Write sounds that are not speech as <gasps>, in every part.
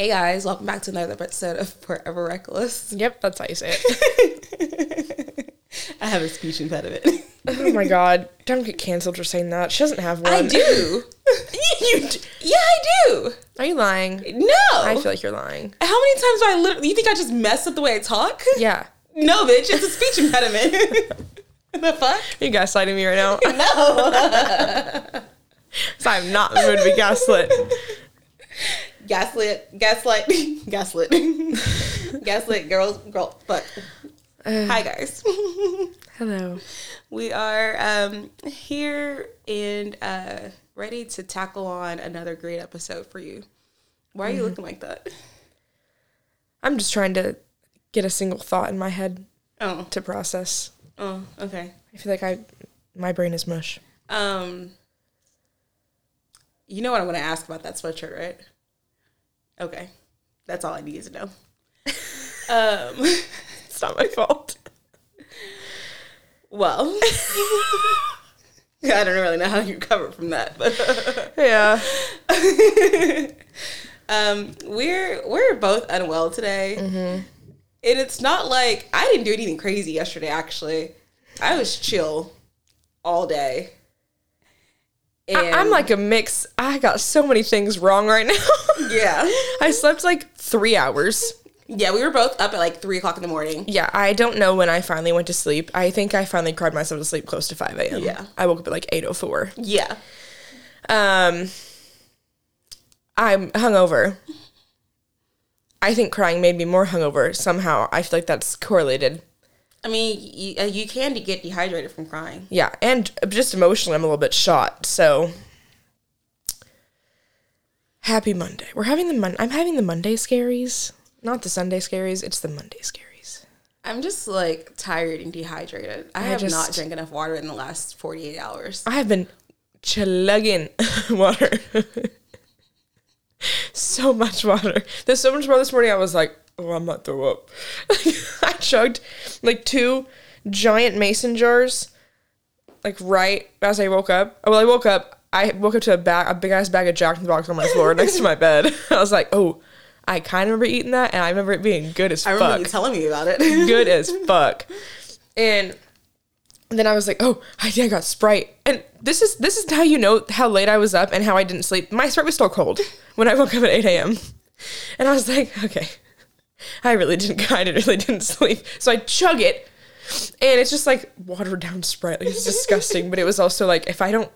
Hey guys, welcome back to another episode of Forever Reckless. Yep, that's how you say it. <laughs> I have a speech impediment. oh my god, don't get canceled for saying that. She doesn't have one. I do. <laughs> you yeah, I do. Are you lying? No. I feel like you're lying. How many times do I literally? You think I just mess up the way I talk? Yeah. No, bitch. It's a speech impediment. <laughs> the fuck? You gaslighting me right now? No. so I'm not in the mood to be gaslit. Gaslit, gaslight, <laughs> gaslit, <laughs> gaslit. Girls, girl, fuck. Hi guys. <laughs> Hello. we are um, here and uh, ready to tackle on another great episode for you. Why are you looking like that? I'm just trying to get a single thought in my head Oh, to process. oh, okay. I feel like I, my brain is mush. Um, you know what I'm going to ask about that sweatshirt, right? Okay, that's all I needed to know. <laughs> um, <laughs> It's not my fault. well, <laughs> I don't really know how you recover from that, but Yeah. um, we're we're both unwell today, and it's not like I didn't do anything crazy yesterday. Actually, I was chill all day. And I, am like a mix. I got so many things wrong right now. <laughs> yeah, I slept like three hours. yeah. We were both up at like three o'clock in the morning. Yeah, I don't know when I finally went to sleep. I think I finally cried myself to sleep close to 5 a.m. Yeah. I woke up at like 8.04. Yeah, Um, I'm hungover. I think crying made me more hungover. Somehow, I feel like that's correlated. I mean, you, uh, you can get dehydrated from crying. Yeah, and just emotionally, I'm a little bit shot. So, happy Monday. We're having the Mon. I'm having the Monday scaries, not the Sunday scaries. It's the Monday scaries. I'm just like tired and dehydrated. I, have not drank enough water in the last 48 hours. I have been chugging <laughs> water. <laughs> <laughs> so much water. There's so much water this morning. I was like, oh, I'm might throw up. <laughs> I chugged like two giant mason jars, like right as I woke up. Oh, well, I woke up. I woke up to a bag, a big ass bag of Jack in the Box on my floor <laughs> next to my bed. I was like, oh, I kind of remember eating that, and I remember it being good as fuck. I remember you telling me about it. good as fuck. And then I was like, oh, I I got Sprite. And this is this is how you know how late I was up and how I didn't sleep. My Sprite was still cold when I woke up at 8 a.m. And I was like, okay, I really didn't <laughs> I really didn't sleep. So I chug it. And it's just like watered down Sprite. Like it's disgusting. But it was also like if I don't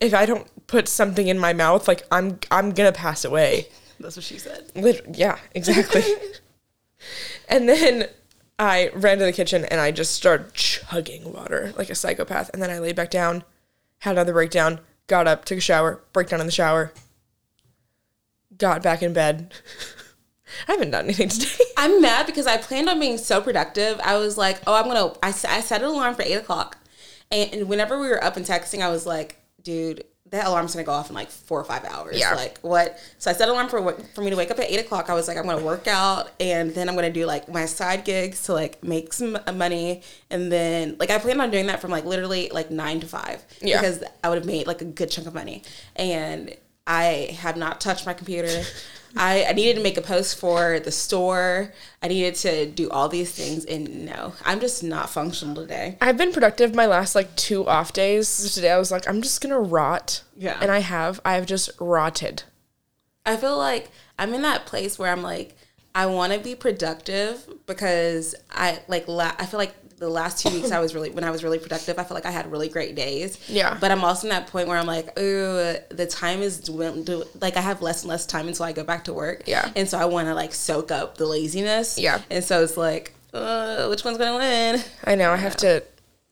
if I don't put something in my mouth, like I'm I'm gonna pass away. That's what she said. Lit- yeah, exactly. <laughs> and then I ran to the kitchen and I just started chugging water like a psychopath. And then I laid back down, had another breakdown, got up, took a shower, breakdown in the shower, got back in bed. <laughs> I haven't done anything today. <laughs> I'm mad because I planned on being so productive. I was like, oh, I'm gonna. I set an alarm for eight o'clock, and, and whenever we were up and texting, I was like, dude, that alarm's gonna go off in like four or five hours. Yeah. Like what? So I set an alarm for for me to wake up at eight o'clock. I was like, I'm gonna work out, and then I'm gonna do like my side gigs to like make some money, and then like I planned on doing that from like literally like nine to five. Yeah. Because I would have made like a good chunk of money, and I have not touched my computer. <laughs> I, I needed to make a post for the store. I needed to do all these things, and no, I'm just not functional today. I've been productive my last like two off days. So today I was like, I'm just gonna rot. Yeah. And I have. I've just rotted. I feel like I'm in that place where I'm like, I want to be productive because I like. La- I feel like the last two weeks I was really when I was really productive. I felt like I had really great days. Yeah. But I'm also in that point where I'm like, ooh, the time is like I have less and less time until I go back to work. Yeah. And so I want to like soak up the laziness. Yeah. And so it's like, uh, which one's gonna win? I know I have to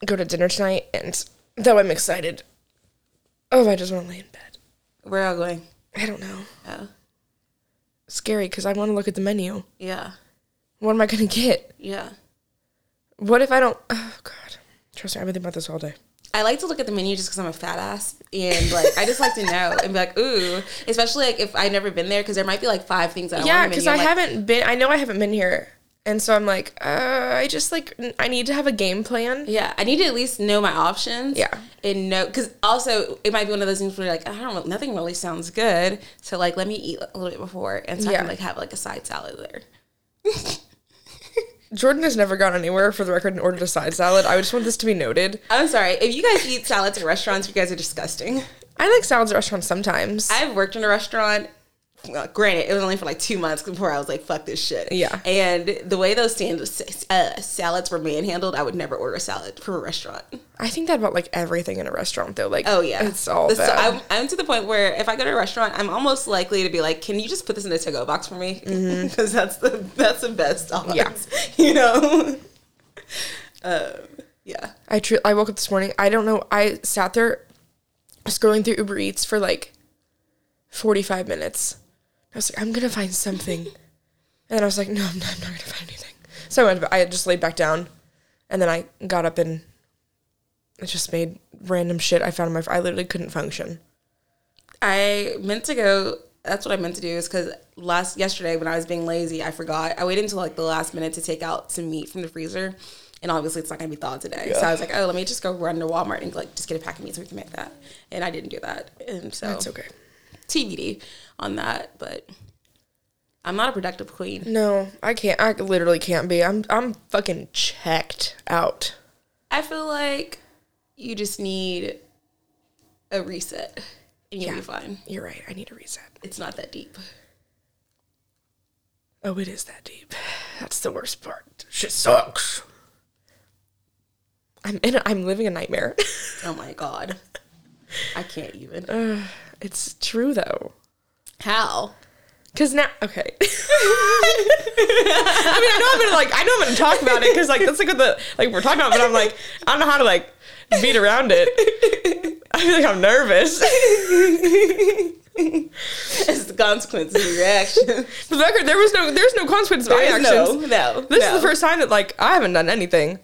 go to dinner tonight, and though I'm excited, oh, I just want to lay in bed. Where are you going? I don't know. Oh, Scary because I want to look at the menu. yeah, What am I gonna get? yeah. What if I don't? Oh God, trust me, I've been thinking about this all day. I like to look at the menu just because I'm a fat ass, and like I just like to know and be like, ooh, especially like if I've never been there because there might be like five things that I Yeah, because I haven't been. I know I haven't been here, and so I'm like, uh, I just like I need to have a game plan. Yeah, I need to at least know my options. Yeah. and no, because also it might be one of those things where you're like, I don't, know, nothing really sounds good, so like let me eat a little bit before, and so I can like have like a side salad there. <laughs> Jordan has never gone anywhere for the record and ordered a side salad. I just want this to be noted. I'm sorry if you guys eat salads at restaurants, you guys are disgusting. I like salads at restaurants sometimes. I've worked in a restaurant. Well, granted, it was only for like two months before I was like, "Fuck this shit." Yeah. And the way those stand, uh, salads were manhandled, I would never order a salad from a restaurant. I think that about like everything in a restaurant though. Like Oh yeah, it's all so bad. I'm, I'm to the point where if I go to a restaurant, I'm almost likely to be like, "Can you just put this in a to-go box for me?" <laughs> Because that's the that's the best odds. Mm-hmm. <laughs> Yeah. you know. <laughs> um, yeah. I tr- I woke up this morning. I don't know. I sat there scrolling through Uber Eats for like 45 minutes. I was like, I'm gonna find something, and then I was like, No, I'm not, I'm not gonna find anything. So I went. I just laid back down, and then I got up and I just made random shit I found in my. I literally couldn't function. I meant to go. That's what I meant to do. Is because last yesterday when I was being lazy, I forgot. I waited until like the last minute to take out some meat from the freezer, and obviously it's not gonna be thawed today. So I was like, oh, let me just go run to Walmart and like just get a pack of meat so we can make that. And I didn't do that, and so That's okay. TBD on that. But I'm not a productive queen. No, I can't. I literally can't be. I'm I'm fucking checked out. I feel like you just need a reset, and you'll Yeah. be fine. You're right. I need a reset. It's not that deep. Oh, it is that deep. That's the worst part. Shit sucks. I'm in. A, I'm living a nightmare. <laughs> Oh my god, I can't even. It's true though. How? Cause now, okay. <laughs> I mean, I know I'm gonna like, I know I'm gonna talk about it because like that's like what the like we're talking about, but I'm like, I don't know how to like beat around it. I feel like I'm nervous. It's the consequences of your action. For <laughs> the record, there was no, there's no consequence of my is no, no. This no. is the first time that like I haven't done anything.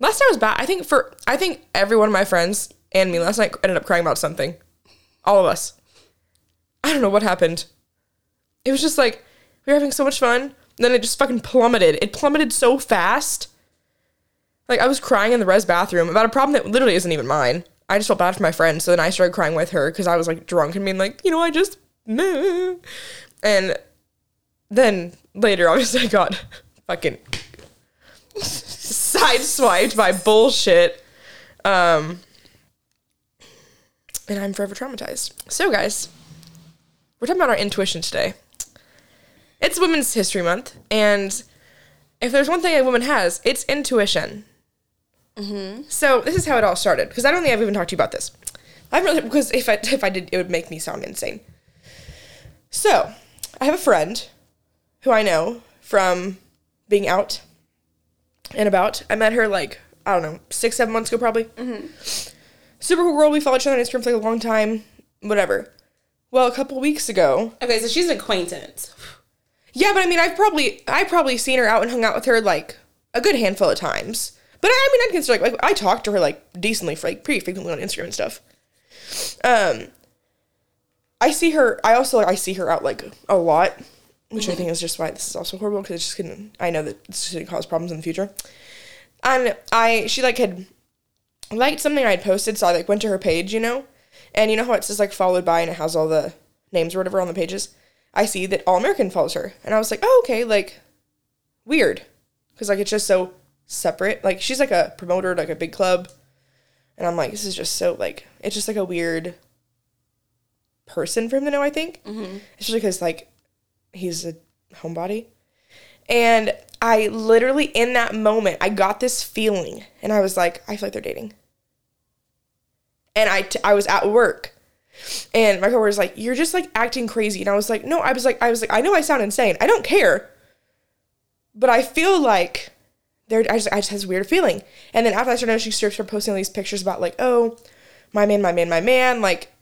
Last night was bad. I think for I think every one of my friends and me last night ended up crying about something. All of us. I don't know what happened. It was just like we were having so much fun, then it just fucking plummeted. It plummeted so fast. Like I was crying in the res bathroom about a problem that literally isn't even mine. I just felt bad for my friend, so then I started crying with her because I was like drunk and being like, you know, I just meh. <laughs> and then later, obviously, I got <laughs> fucking <laughs> sideswiped by bullshit. Um, and I'm forever traumatized. So, guys, we're talking about our intuition today. It's Women's History Month, and if there's one thing a woman has, it's intuition. Mm-hmm. So this is how it all started because I don't think I've even talked to you about this. I really because if I if I did, it would make me sound insane. So I have a friend who I know from being out and about. I met her like I don't know six seven months ago probably. Mm-hmm. Super cool girl. We followed each other on Instagram for like a long time. Whatever. Well, a couple weeks ago, Okay, so she's an acquaintance. yeah, but I mean, I've probably I probably seen her out and hung out with her like a good handful of times. But I mean, I'd consider like, like I talked to her like decently for like pretty frequently on Instagram and stuff. Um, I see her. I also I see her out like a lot, which I think is just why this is also horrible because it's just gonna. I know that it's just gonna cause problems in the future. And I she like had liked something I had posted, so I like went to her page, you know, and you know how it says like followed by and it has all the names or whatever on the pages. I see that All American follows her, and I was like, oh okay, like weird, because like it's just so separate. Like she's like a promoter, like a big club, and I'm like, this is just so like it's just like a weird person for him to know. I think, Mhm. especially because like he's a homebody, and I literally in that moment I got this feeling, and I was like, I feel like they're dating. And I, t- I was at work, and my coworker was like, "You're just like acting crazy," and I was like, "No," I was like, I was like, I know I sound insane. I don't care, but I feel like there. I just, I just has a weird feeling. And then after I started noticing, she started posting all these pictures about like, oh, my man, my man, my man. Like,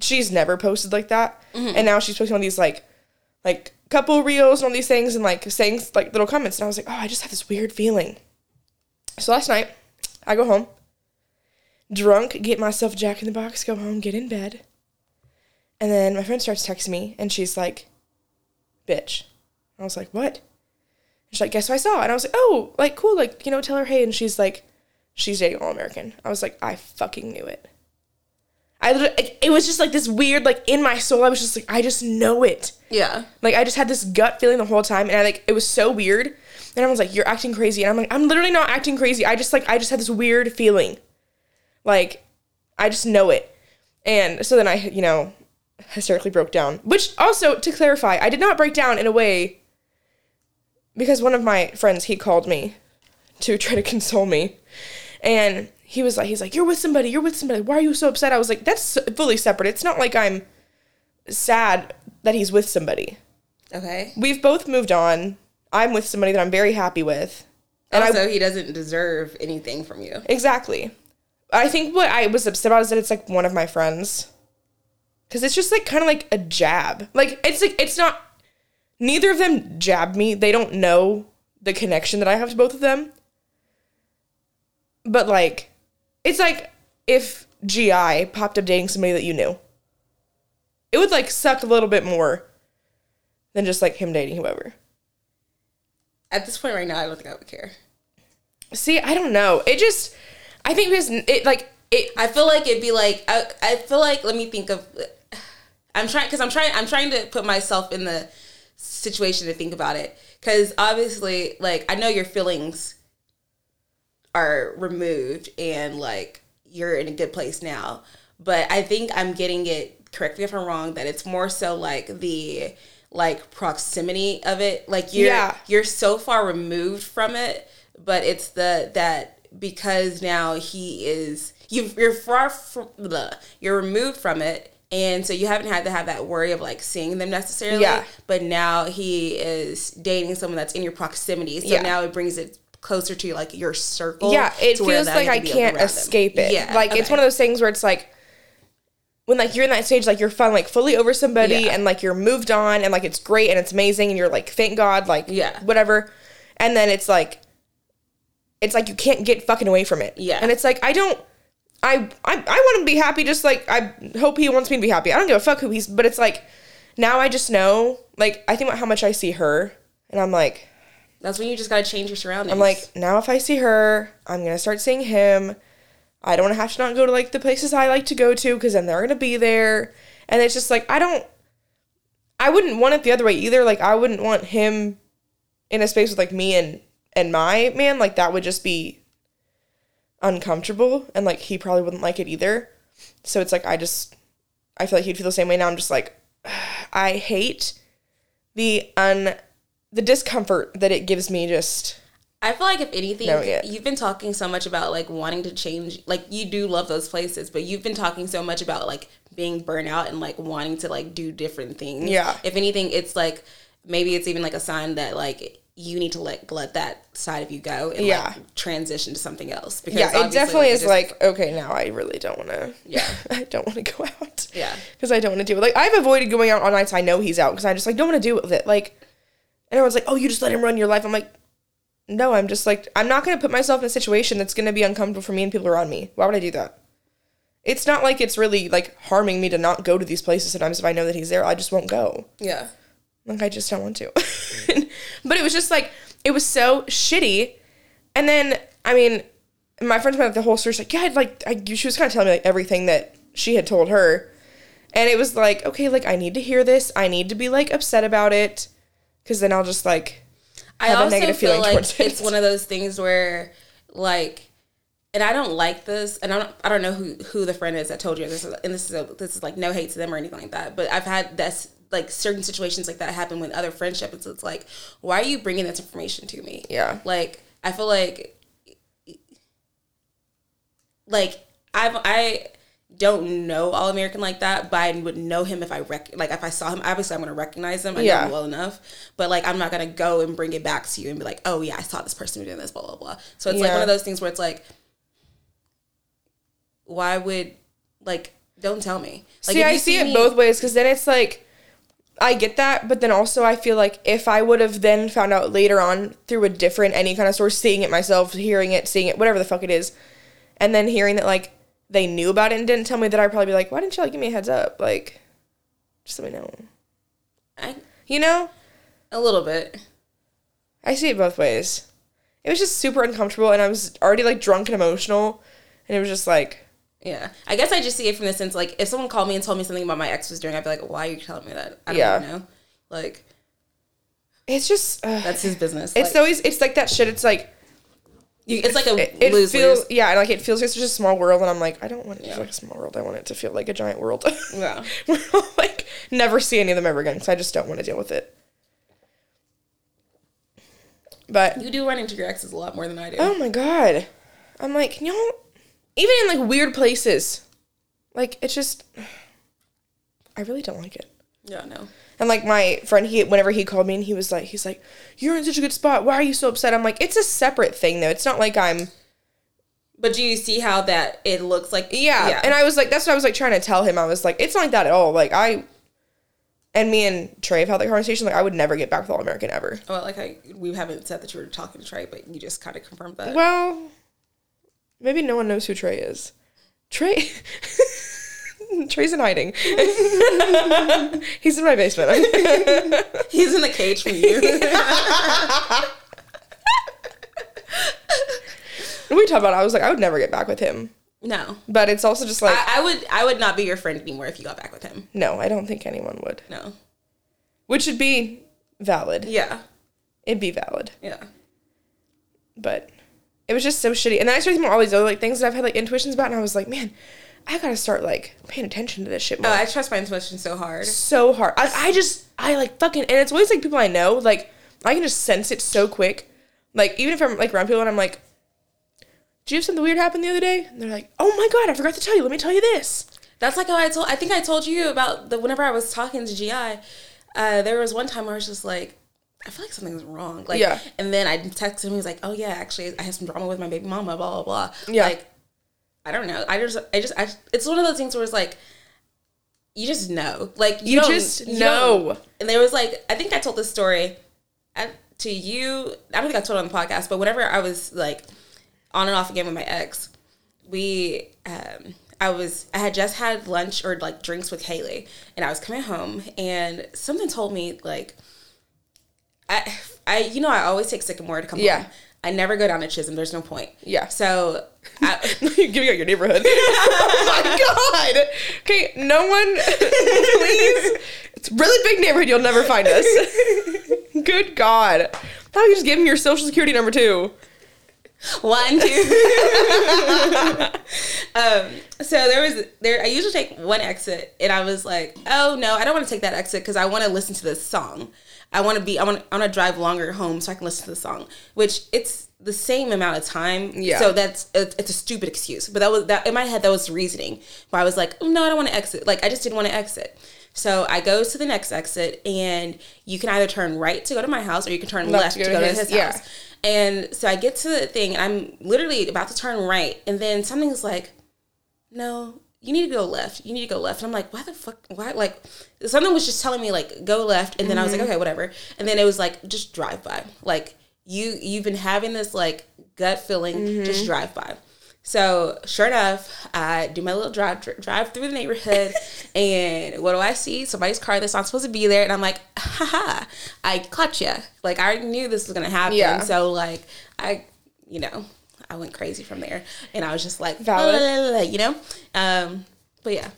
she's never posted like that, mm-hmm. and now she's posting all these like, like couple reels and all these things, and like saying like little comments. And I was like, oh, I just have this weird feeling. So last night, I go home, drunk, get myself Jack in the Box, go home, get in bed. And then my friend starts texting me and she's like, bitch. I was like, what? She's like, guess what I saw? And I was like, oh, like, cool, like, you know, tell her hey. And she's like, she's dating all American. I was like, I fucking knew it. I it was just like this weird like in my soul. I was just like, I just know it. Yeah. Like I just had this gut feeling the whole time, and I like it was so weird. And I was like, "You're acting crazy," and I'm like, "I'm literally not acting crazy. I just like I just had this weird feeling, like I just know it." And so then I, you know, hysterically broke down. Which also, to clarify, I did not break down in a way because one of my friends he called me to try to <laughs> console me, and he was like, he's like, "You're with somebody. You're with somebody. Why are you so upset?" I was like, "That's fully separate. It's not like I'm sad that he's with somebody." Okay. we've both moved on. I'm with somebody that I'm very happy with. And also, I he doesn't deserve anything from you. exactly. I think what I was upset about is that it's like one of my friends. Cuz it's just like kind of like a jab. Like it's like it's not neither of them jabbed me. They don't know the connection that I have to both of them. But like it's like if GI popped up dating somebody that you knew. It would like suck a little bit more than just like him dating whoever. At this point right now, I don't think I would care. See, I don't know. It just, I think because it like it. I feel like it'd be like I, I feel like let me think of I'm trying because I'm trying I'm trying to put myself in the situation to think about it because obviously like I know your feelings are removed and like you're in a good place now but I think I'm getting it correct me if I'm wrong that it's more so like the like proximity of it like you're Yeah. you're so far removed from it but it's the that because now he is you you're far from blah, you're removed from it and so you haven't had to have that worry of like seeing them necessarily Yeah. but now he is dating someone that's in your proximity so Yeah. now it brings it closer to like your circle Yeah, it feels like I can't around them. escape it. yeah like it's one of those things where it's like when like you're in that stage, like you're fun, like fully over somebody, Yeah. and like you're moved on, and like it's great and it's amazing, and you're like, thank God, like Yeah. whatever. And then it's like, it's like you can't get fucking away from it. Yeah. And it's like I don't. I, I, I want to be happy just like I hope he wants me to be happy. I don't give a fuck who he's but it's like now I just know like I think about how much I see her and I'm like that's when you just gotta change your surroundings I'm like, now if I see her, I'm gonna start seeing him. I don't have to not go to like the places I like to go to because then they're gonna be there. And it's just like I don't I wouldn't want it the other way either. Like I wouldn't want him in a space with like me and and my man. Like that would just be uncomfortable and like he probably wouldn't like it either. So it's like I just I feel like he'd feel the same way now. I'm just like <sighs> I hate the un the discomfort that it gives me just I feel like if anything, you've been talking so much about like wanting to change. Like you do love those places, but you've been talking so much about like being burnout and like wanting to like do different things. Yeah. If anything, it's like maybe it's even like a sign that like you need to let let that side of you go and Yeah. like transition to something else. Because yeah, it definitely is just- like okay, now I really don't want to. Yeah. <laughs> I don't want to go out. Yeah. because I don't want to do it. like I've avoided going out on nights I know he's out because I just like don't want to with it. Like, and everyone's like, "Oh, you just let him run your life." I'm like, no, I'm just like I'm not gonna put myself in a situation that's gonna be uncomfortable for me and people around me. Why would I do that? It's not like it's really like harming me to not go to these places sometimes if I know that he's there. I just won't go. yeah. Like I just don't want to. <laughs> but it was just like it was so shitty. And then I mean, my friends went the whole story. She's like, yeah, like I, she was kind of telling me like everything that she had told her, and it was like, okay, like I need to hear this. I need to be like upset about it, because then I'll just like I have a negative feel feeling like towards it. it's one of those things where like and I don't like this, and I don't, I don't know who, who the friend is that told you this, is, and this is a, this is like no hate to them or anything like that. But I've had that's like certain situations like that happen with other friendships. It's like, why are you bringing this information to me? Yeah. Like I feel like, like I've I don't know All American like that, but I would know him if I rec like if I saw him. Obviously, I'm gonna recognize him. I know Yeah. him well enough, but like I'm not gonna go and bring it back to you and be like, oh yeah, I saw this person doing this, blah blah blah. So it's like one of those things where it's like, why would like don't tell me? Like, see, I see it me- both ways because then it's like, I get that, but then also I feel like if I would have then found out later on through a different any kind of source, seeing it myself, hearing it, seeing it, whatever the fuck it is, and then hearing that like they knew about it and didn't tell me that I'd probably be like, why didn't you like give me a heads up? Like, just let me know. I, You know, a little bit. I see it both ways. it was just super uncomfortable, and I was already like drunk and emotional, and it was just like, Yeah. I guess I just see it from the sense like if someone called me and told me something about my ex was doing, I'd be like, why are you telling me that? I don't Yeah. know. Like it's just, uh, that's his business. it's like, always, it's like that shit. It's like you, it's like a it, it lose feels, lose. yeah, like it feels like such a small world, and I'm like, I don't want it to feel like a small world. I want it to feel like a giant world. <laughs> Yeah. Like never see any of them ever again because I just don't want to deal with it. But You do run into your exes a lot more than I do. Oh my god. I'm like, can y'all even in like weird places. Like it's just <sighs> I really don't like it. Yeah, no. And like my friend he whenever he called me and he was like he's like, You're in such a good spot. Why are you so upset? I'm like, it's a separate thing though. It's not like I'm But do you see how that it looks like? Yeah. And I was like that's what I was like trying to tell him. I was like, it's not like that at all. Like I and me and Trey have had that conversation, like I would never get back with All American ever. well, like I, we haven't said that you were talking to Trey, but you just kind of confirmed that. Well, maybe no one knows who Trey is. Trey. <laughs> <laughs> Trey's in hiding. <laughs> He's in my basement. <laughs> He's in a cage from you. When we talked about it, I was like, I would never get back with him. no, But it's also just like, I, I would. I would not be your friend anymore if you got back with him. no, I don't think anyone would. No. Which would be valid. Yeah. It'd be valid. Yeah. But it was just so shitty. And then I started thinking about all these other like things that I've had like intuitions about, and I was like, man, I gotta start like paying attention to this shit more. Oh, I trust my intuition so hard. so hard. I, I just I like fucking and it's always like people I know like I can just sense it so quick. Like even if I'm like around people and I'm like, "Did you have something weird happen the other day?" And they're like, "Oh my god, I forgot to tell you. Let me tell you this." That's like how I told. I think I told you about the whenever I was talking to GI. Uh, there was one time where I was just like, I feel like something's wrong. Like, Yeah. And then I texted him. He was like, Oh yeah, actually, I had some drama with my baby mama. Blah blah blah. Yeah. Like, I don't know. I just, I just, I. It's one of those things where it's like, you just know. Like you, You just you know. And there was like, I think I told this story to you. I don't think I told it on the podcast, but whenever I was like on and off again with my ex, we um I was I had just had lunch or like drinks with Haley and I was coming home and something told me like I I you know I always take Sycamore to come Yeah. home. I never go down to Chisholm. There's no point. Yeah. So <laughs> I, You're giving out your neighborhood. <laughs> <laughs> oh my god. Okay, no one please. It's a really big neighborhood. You'll never find us. Good God. How about you just give him your social security number too? One, two. um, so there was there. I usually take one exit, and I was like, "Oh no, I don't want to take that exit because I want to listen to this song. I want to be. I want. I want to drive longer home so I can listen to the song. Which it's the same amount of time. Yeah. So that's it's, it's a stupid excuse. But that was that in my head. That was reasoning why I was like, "Oh, no, I don't want to exit. Like I just didn't want to exit. So I go to the next exit, and you can either turn right to go to my house, or you can turn left, to go, to his, yeah. house. And so I get to the thing, and I'm literally about to turn right, and then something's like, "No, you need to go left. You need to go left." And I'm like, "Why the fuck? Why?" Like something was just telling me like go left, and then I was like, mm-hmm. "Okay, whatever." And then it was like just drive by. Like you you've been having this like gut feeling, just mm-hmm. drive by. So sure enough, I do my little drive drive through the neighborhood, <laughs> and what do I see? Somebody's car that's not supposed to be there, and I'm like, haha, I caught you. Like I already knew this was gonna happen. Yeah. So like I, you know, I went crazy from there, and I was just like, Valid. You know. Um, but yeah,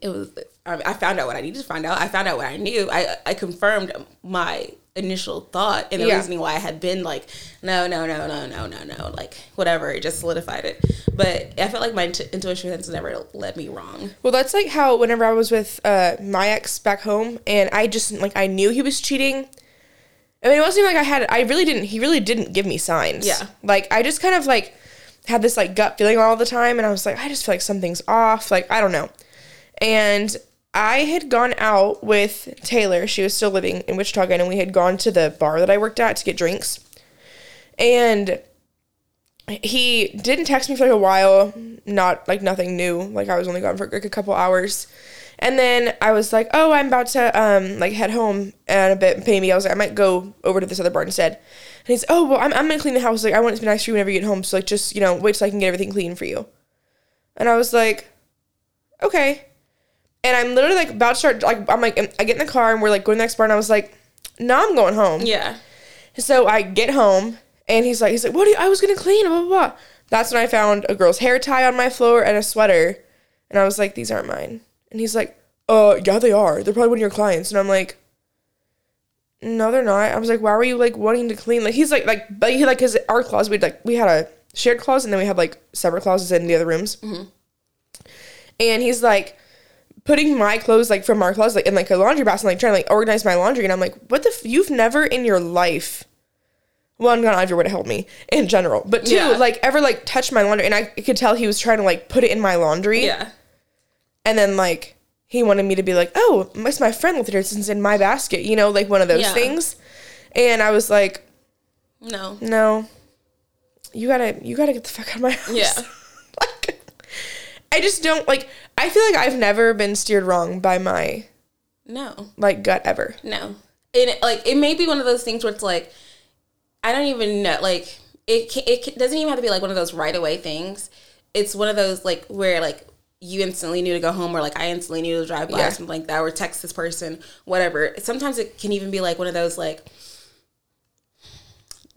it was. I I found out what I needed to find out. I found out what I knew. I I confirmed my initial thought and the Yeah. reasoning why I had been like, no, no, no, no, no, no, no, like whatever. It just solidified it. But I felt like my int- intuition has never led me wrong. Well, that's like how whenever I was with uh, my ex back home, and I just like I knew he was cheating. I mean, it wasn't even like I had. I really didn't. He really didn't give me signs. Yeah. Like I just kind of like had this like gut feeling all the time, and I was like, I just feel like something's off. Like I don't know. And I had gone out with Taylor. She was still living in Wichita, again, and we had gone to the bar that I worked at to get drinks. And he didn't text me for like a while, not like nothing new. Like I was only gone for like a couple hours. And then I was like, "Oh, I'm about to um like head home and a bit me." I was like, "I might go over to this other bar instead." And he's, "Oh, well, I'm, I'm gonna clean the house. Like, I want it to be nice for you whenever you get home. So like, just you know, wait till I can get everything clean for you." And I was like, "Okay." And I'm literally like about to start. Like, I'm like, I get in the car and we're like going to the next bar, and I was like, "No, I'm going home." Yeah. So I get home And he's like, he's like, what do you, I was gonna clean, blah, blah, blah. That's when I found a girl's hair tie on my floor and a sweater. And I was like, these aren't mine. And he's like, uh, yeah, they are. They're probably one of your clients. And I'm like, no, they're not. I was like, why were you like wanting to clean? Like he's like, like, but he like, cause our closet, we like, we had a shared closet and then we had like separate closets in the other rooms. And he's like, putting my clothes like from our closet like in like a laundry basket, and like trying to like organize my laundry, and I'm like, what the? F- you've never in your life, one, gone out of your way to help me in general, but two, Yeah. like ever like touched my laundry, and I could tell he was trying to like put it in my laundry, Yeah. And then like he wanted me to be like, oh, it's my friend since in my basket, you know, like one of those Yeah. things, and I was like, No. no, you gotta, you gotta get the fuck out of my house. Yeah. <laughs> like, I just don't like. I feel like I've never been steered wrong by my No. like gut ever. No. And it, like it may be one of those things where it's like I don't even know like it ca- it ca- doesn't even have to be like one of those right away things. It's one of those like where like you instantly knew to go home or like I instantly knew to drive by Yeah. or something like that or text this person whatever. Sometimes it can even be like one of those like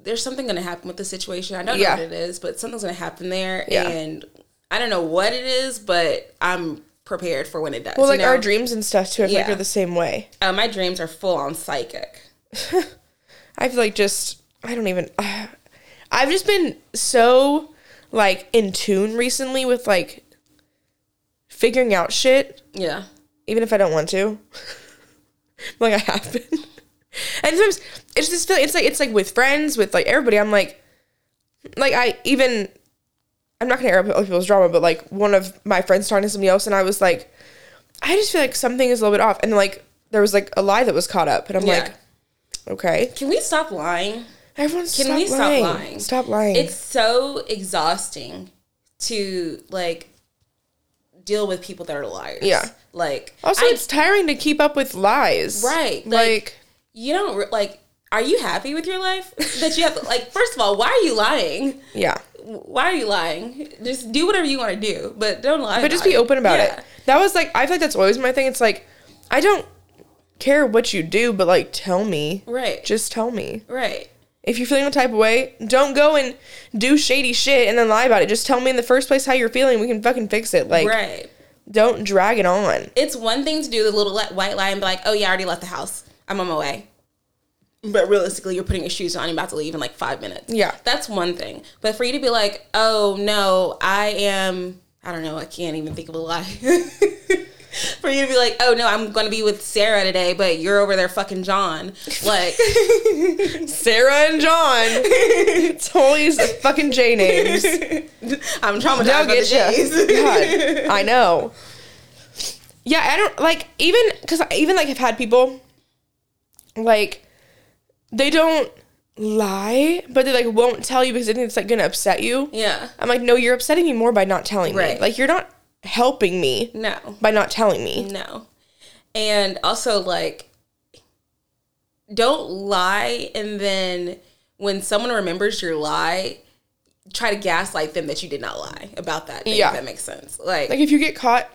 there's something going to happen with the situation. I don't Yeah. know what it is, but something's going to happen there Yeah. and I don't know what it is, but I'm prepared for when it does. Well, you like know? our dreams and stuff too. I feel like are the same way. uh, my dreams are full on psychic. <laughs> I feel like just I don't even. <sighs> I've just been so like in tune recently with like figuring out shit, Yeah. even if I don't want to. <laughs> like I have been, <laughs> and sometimes it's just feel it's like it's like with friends with like everybody. I'm like, like I even. I'm not gonna air up other people's drama, but like one of my friends talking to somebody else, and I was like, I just feel like something is a little bit off, and like there was like a lie that was caught up, and I'm Yeah. like, okay, Can we stop lying? everyone, Can stop we stop lying. lying? Stop lying. It's so exhausting to like deal with people that are liars. Yeah. Like also, I- it's tiring to keep up with lies. Right, Like, like- you don't like are you happy with your life <laughs> that you have to like first of all, why are you lying? yeah. Why are you lying? Just do whatever you want to do, but don't lie. But just be it. open about Yeah. it. That was like, I feel like that's always my thing. It's like, I don't care what you do, but like, tell me. Right. Just tell me. right. If you're feeling the type of way, don't go and do shady shit and then lie about it. Just tell me in the first place how you're feeling. We can fucking fix it. Like, right. don't drag it on. it's one thing to do the little white lie and be like, oh yeah, I already left the house. I'm on my way. But realistically, you're putting your shoes on. You're about to leave in like five minutes. Yeah. That's one thing. But for you to be like, oh no, I am, I don't know, I can't even think of a lie. <laughs> for you to be like, oh no, I'm going to be with Sarah today, but you're over there fucking John. Like, <laughs> Sarah and John. it's always the fucking J names. I'm traumatized They'll by the. J's. God, I know. Yeah, I don't like even because even like I've had people like they don't lie, but they like won't tell you because they think it's like gonna upset you. yeah. I'm like, no, you're upsetting me more by not telling me. Like you're not helping me No. by not telling me. No. And also like don't lie and then when someone remembers your lie, try to gaslight them that you did not lie about that. Thing, Yeah. If that makes sense. Like, Like if you get caught,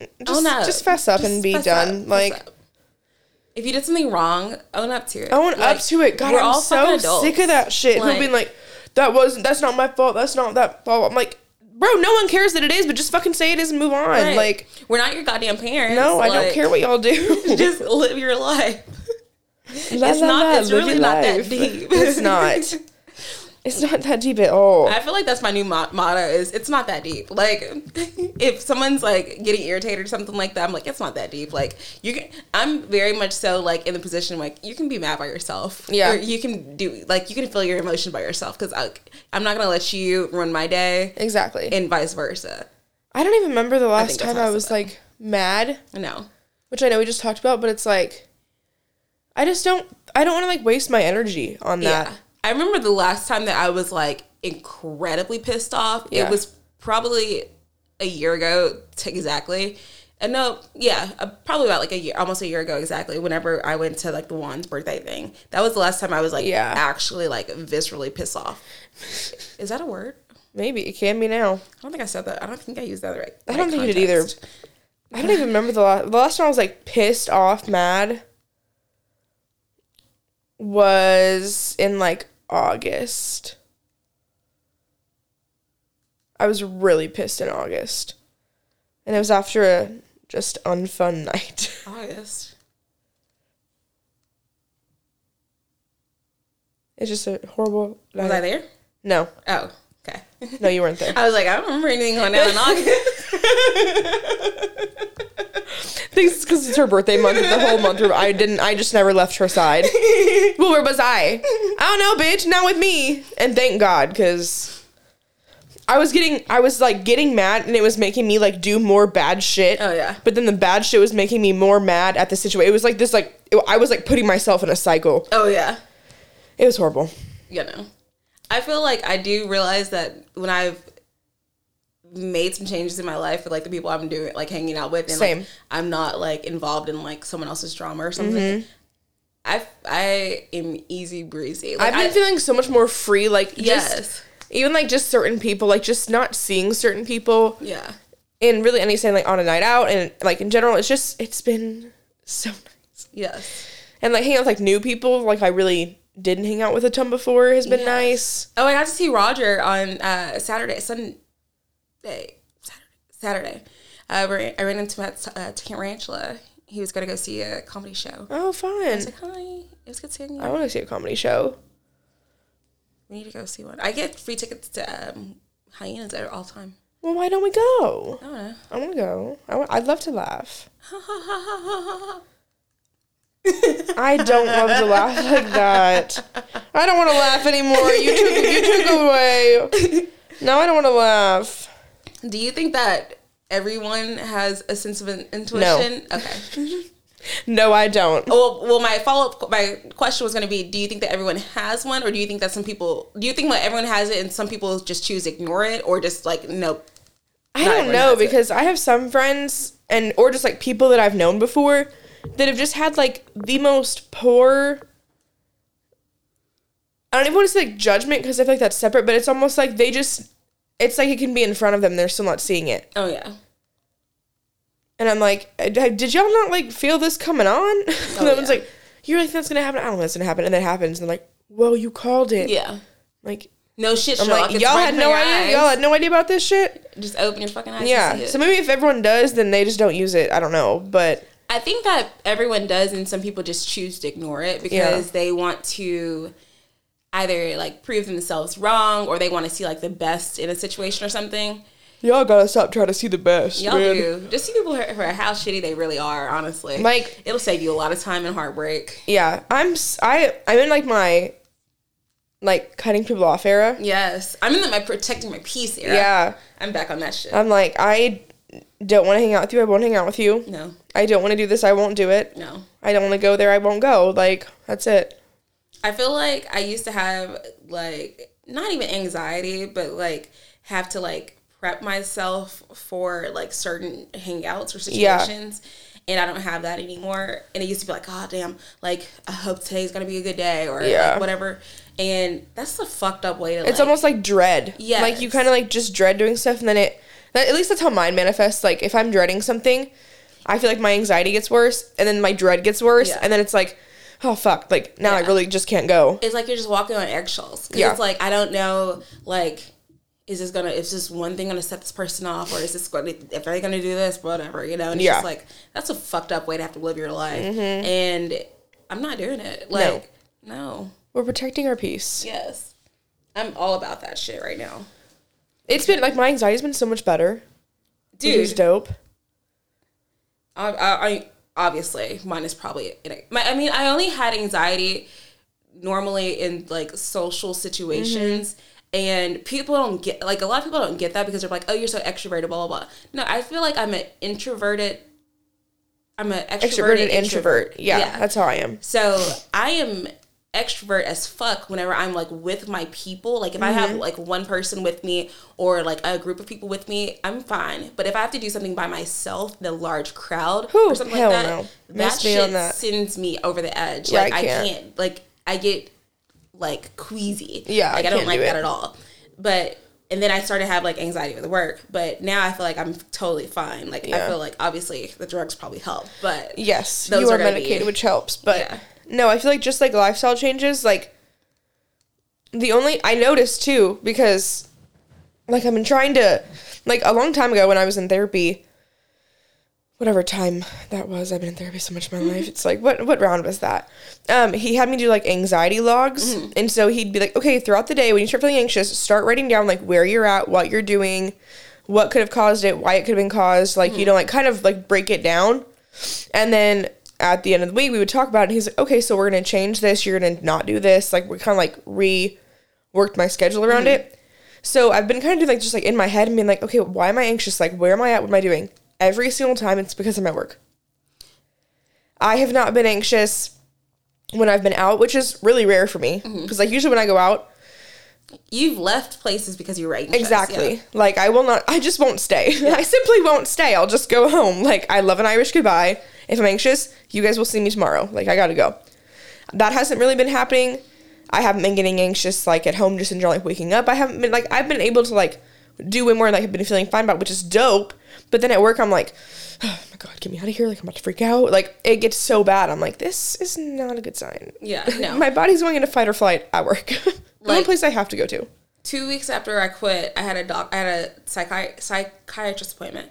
just, own up. just fess up Just and be done. up, like if you did something wrong, own up to it. own Like, up to it. God, we're I'm all so sick of that shit. Who Like- being like, that wasn't. That's not my fault. That's not that fault. I'm like, bro, no one cares that it is, but just fucking say it is and move on. Right. Like, we're not your goddamn parents. no, I don't care what y'all do. <laughs> Just <laughs> live your life. La, it's la, not- la, it's really not that deep. it's not. <laughs> It's not that deep at all. I feel like that's my new mo- motto is it's not that deep. Like <laughs> if someone's like getting irritated or something like that, I'm like it's not that deep. Like you can I'm very much so like in the position like you can be mad by yourself. Yeah. Or you can do like you can feel your emotion by yourself cuz I uh, I'm not going to let you ruin my day exactly. and vice versa. I don't even remember the last that's time I I was like mad, No. which I know we just talked about, but it's like, I just don't. I don't want to like waste my energy on that. Yeah. I remember the last time that I was like incredibly pissed off. Yeah. It was probably a year ago exactly. And no, yeah, uh, probably about like a year, almost a year ago exactly. Whenever I went to like the Juan's birthday thing, that was the last time I was like Yeah. actually like viscerally pissed off. <laughs> Is that a word? Maybe it can be now. I don't think I said that. I don't think I used that right. I don't think you did either. I don't even remember the last. The last time I was like pissed off, mad was in like August. I was really pissed in August. And it was after a just unfun <laughs> night. August. It's just a horrible Was. I there? No. Oh, okay. No, you weren't there. <laughs> I was like, I don't remember anything going down in August. <laughs> It's because it's her birthday month. The whole month, I didn't. I just never left her side. well, where was I? I don't know, bitch. Not with me. And thank God, because I was getting, I was like getting mad, and it was making me like do more bad shit. Oh, yeah. But then the bad shit was making me more mad at the situation. It was like this, like it- I was like putting myself in a cycle. oh yeah. It was horrible. you know, I feel like I do realize that when I've made some changes in my life with like the people I'm doing, like hanging out with, and Same. like, I'm not like involved in like someone else's drama or something. Mm-hmm. I I am easy breezy. Like, I've been I, feeling so much more free. Like just, yes, even like just certain people, like just not seeing certain people. yeah, and really anything like on a night out and like in general it's just it's been so <laughs> nice yes. and like hanging out with like new people like i really didn't hang out with a ton before has been Yes. nice Oh, I got to see Roger on uh, Saturday, Sunday, Saturday, Saturday. Uh, I ran into at uh, Tarantula. He was gonna go see a comedy show. oh I was like, hi, it was good seeing you. i want to see a comedy show We need to go see one. I get free tickets to um, hyenas at all the time. well why don't we go I don't know. i want to go I w- i'd love to laugh <laughs> i don't love to laugh like that i don't want to laugh anymore you took you took away <laughs> no i don't want to laugh Do you think that everyone has a sense of in- intuition? Okay. <laughs> no i don't oh, Well, well, my follow up, my question was going to be: Do you think that everyone has one, or do you think that some people? Do you think that everyone has it, and some people just choose to ignore it, or just like nope? I don't know has it. because I have some friends and or just like people that I've known before that have just had like the most poor I don't even want to say like judgment because I feel like that's separate, but it's almost like they just it's like it can be in front of them, they're still not seeing it. Oh yeah. And I'm like, "Uh, did y'all not like feel this coming on? <laughs> and everyone's yeah. like, you're like, that's gonna happen. I don't know that's gonna happen. And then it happens. And I'm like, well, you called it. Yeah. Like, No shit. I'm Sherlock. like, y'all had no idea. eyes. Y'all had no idea about this shit. Just open your fucking eyes. and Yeah. see it. So maybe if everyone does, then they just don't use it. I don't know. But I think that everyone does, and some people just choose to ignore it because they want to either like prove themselves wrong or they want to see like the best in a situation or something. y'all gotta stop trying to see the best. Y'all man. do. Just see people for for how shitty they really are. Honestly, Like- it'll save you a lot of time and heartbreak. Yeah, I'm. I I'm in like my like cutting people off era. Yes, I'm in the, my protecting my peace era. Yeah, I'm back on that shit. I'm like I don't want to hang out with you. I won't hang out with you. no, I don't want to do this. I won't do it. no. I don't want to go there. I won't go. Like that's it. I feel like I used to have like not even anxiety, but like have to like prep myself for like certain hangouts or Yeah. situations. And I don't have that anymore. And it used to be like, God damn, like I hope today's gonna be a good day or Yeah. like whatever. And that's the fucked up way to It's like, almost like dread. Yeah. Like you kind of like just dread doing stuff, and then it. That, at least that's how mine manifests. Like if I'm dreading something, I feel like my anxiety gets worse, and then my dread gets worse, Yeah. and then it's like, oh fuck, like now I really just can't go. it's like you're just walking on eggshells. Yeah. it's like I don't know like is this gonna is this one thing gonna set this person off or is this going to if they're gonna do this whatever you know and it's Yeah. just like that's a fucked up way to have to live your life mm-hmm. and I'm not doing it like no. We're protecting our peace. yes I'm all about that shit right now It's been like my anxiety's been so much better. Dude dope. I, I, I obviously mine is probably my, I mean I only had anxiety normally in like social situations. Mm-hmm. And people don't get like a lot of people don't get that because they're like oh you're so extroverted blah blah blah. No I feel like I'm an introverted I'm an extroverted, Extroverted introvert. Yeah, that's how I am. so I am extrovert as fuck whenever I'm like with my people. Like if I Mm-hmm. have like one person with me or like a group of people with me, I'm fine. But if I have to do something by myself a large crowd Whew, or something like that, no. that Miss shit that. sends me over the edge. Yeah, like I I can't. can't. Like I get like queasy. Yeah, like I I, don't like do that at all. But and then I started to have like anxiety with work, but now I feel like I'm totally fine. Like I feel like obviously the drugs probably help, but Yes, Those you are are medicated, be- which helps. But Yeah. No, I feel like just like lifestyle changes, like the only I noticed too because like I've been trying to like a long time ago when I was in therapy whatever time that was I've been in therapy so much of my life mm-hmm. it's like what what round was that? Um he had me do like anxiety logs mm-hmm. and so he'd be like okay throughout the day when you start feeling anxious start writing down like where you're at what you're doing what could have caused it why it could have been caused like you mm-hmm. know like kind of like break it down. And then at the end of the week we would talk about it and he's like okay so we're gonna change this you're gonna not do this like we kind of like reworked my schedule around mm-hmm. it so I've been kind of doing like just like in my head and being like, okay, why am I anxious? Like, where am I at? What am I doing? Every single time it's because I'm at work. I have not been anxious when I've been out, which is really rare for me. Mm-hmm. Because like usually when I go out, You've left places because you're right. exactly. Like I will not I just won't stay. <laughs> I simply won't stay. I'll just go home. Like I love an Irish goodbye. If I'm anxious, you guys will see me tomorrow. Like I gotta go. That hasn't really been happening. I haven't been getting anxious like at home just in general, like waking up. I haven't been like I've been able to like do way more like I've been feeling fine about, which is dope. But then at work I'm like, <sighs> oh my god, get me out of here! Like I'm about to freak out. Like it gets so bad. I'm like, this is not a good sign. Yeah, <laughs> no. my body's going into fight or flight at work. <laughs> the only place I have to go to. two weeks after I quit, I had a doc, I had a psychi- psychiatrist appointment,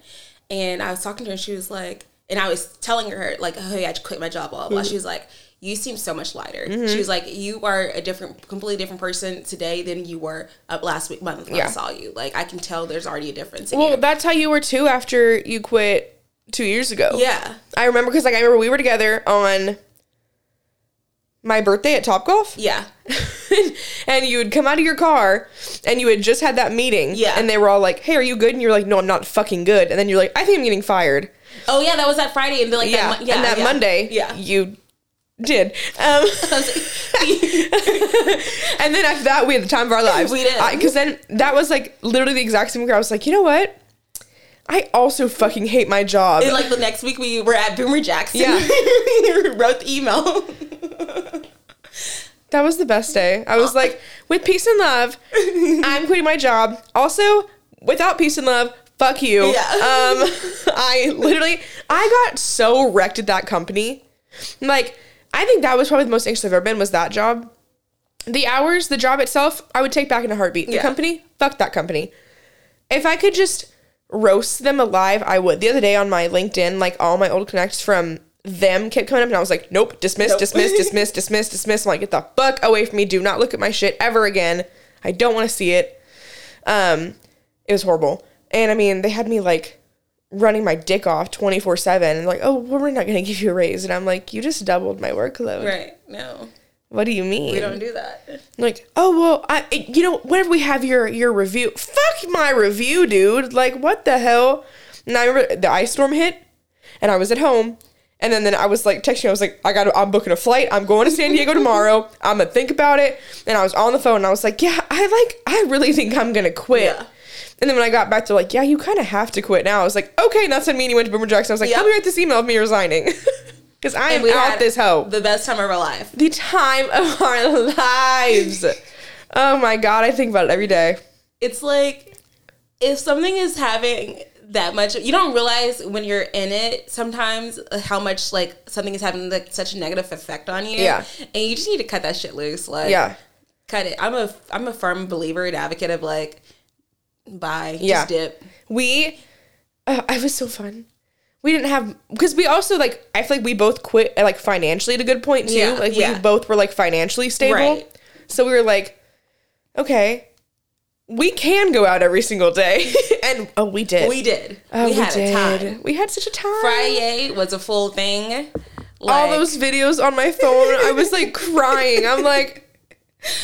and I was talking to her, and she was like, and I was telling her like, oh yeah, I quit my job, blah blah. blah. Mm-hmm. She was like, you seem so much lighter. Mm-hmm. She was like, you are a different, completely different person today than you were up last week month when Yeah. I saw you. Like I can tell there's already a difference. In Well, you. that's how you were too after you quit two years ago. yeah, I remember because like I remember we were together on my birthday at Top Golf. yeah, <laughs> <laughs> and you would come out of your car and you had just had that meeting. Yeah. And they were all like, Hey, are you good? And you're like, No, I'm not fucking good. And then you're like, I think I'm getting fired. Oh yeah, that was that Friday, and then like Yeah. that, Mon- yeah, and that yeah. Monday, yeah. you did. Um, <laughs> <laughs> and then after that, we had the time of our lives. We did. Because then that was like literally the exact same week. I was like, you know what? I also fucking hate my job. And like the next week, we were at Boomer Jackson. Yeah. wrote the email. That was the best day. I was like, with peace and love, I'm quitting my job. Also, without peace and love, fuck you. Yeah. Um, I literally, I got so wrecked at that company. Like, I think that was probably the most anxious I've ever been was that job. The hours, the job itself, I would take back in a heartbeat. The Yeah. company, fuck that company. If I could just roast them alive, I would. The other day on my LinkedIn, like all my old connects from them kept coming up, and I was like, nope, dismiss, Nope. dismiss, <laughs> dismiss, dismiss, dismiss. I'm like, get the fuck away from me. Do not look at my shit ever again. I don't want to see it. Um, it was horrible. And I mean, they had me like running my dick off 24 7 and like, oh, well, we're not going <laughs> to give you a raise. And I'm like, you just doubled my workload. right? No, What do you mean? we don't do that. like, oh well, I you know whenever we have your your review, fuck my review, dude. Like, what the hell? And I remember the ice storm hit, and I was at home, and then then I was like texting. I was like, I got, I'm booking a flight. I'm going to San Diego tomorrow. <laughs> I'm gonna think about it. And I was on the phone, and I was like, yeah, I like, I really think I'm gonna quit. Yeah. And then when I got back, they're like, yeah, you kind of have to quit now. I was like, okay, and that's when me and you went to Boomer Jackson. I was like, Yep. help me write this email of me resigning. <laughs> Because I am we out this hoe The best time of our life. the time of our <laughs> lives. oh my god, I think about it every day. It's like if something is having that much, you don't realize when you're in it sometimes how much like something is having like such a negative effect on you. Yeah. and you just need to cut that shit loose. Like, Yeah. cut it. I'm a I'm a firm believer and advocate of like, bye, Yeah. just dip. We, uh, it was so fun. We didn't have because we also like I feel like we both quit uh, like financially at a good point too. Yeah, like we yeah. both were like financially stable. Right. So we were like, okay, we can go out every single day, <laughs> and oh, we did. We did. Oh, we had a time. We had such a time. Friday was a full thing. All those videos on my phone, I was like <laughs> crying. I'm like,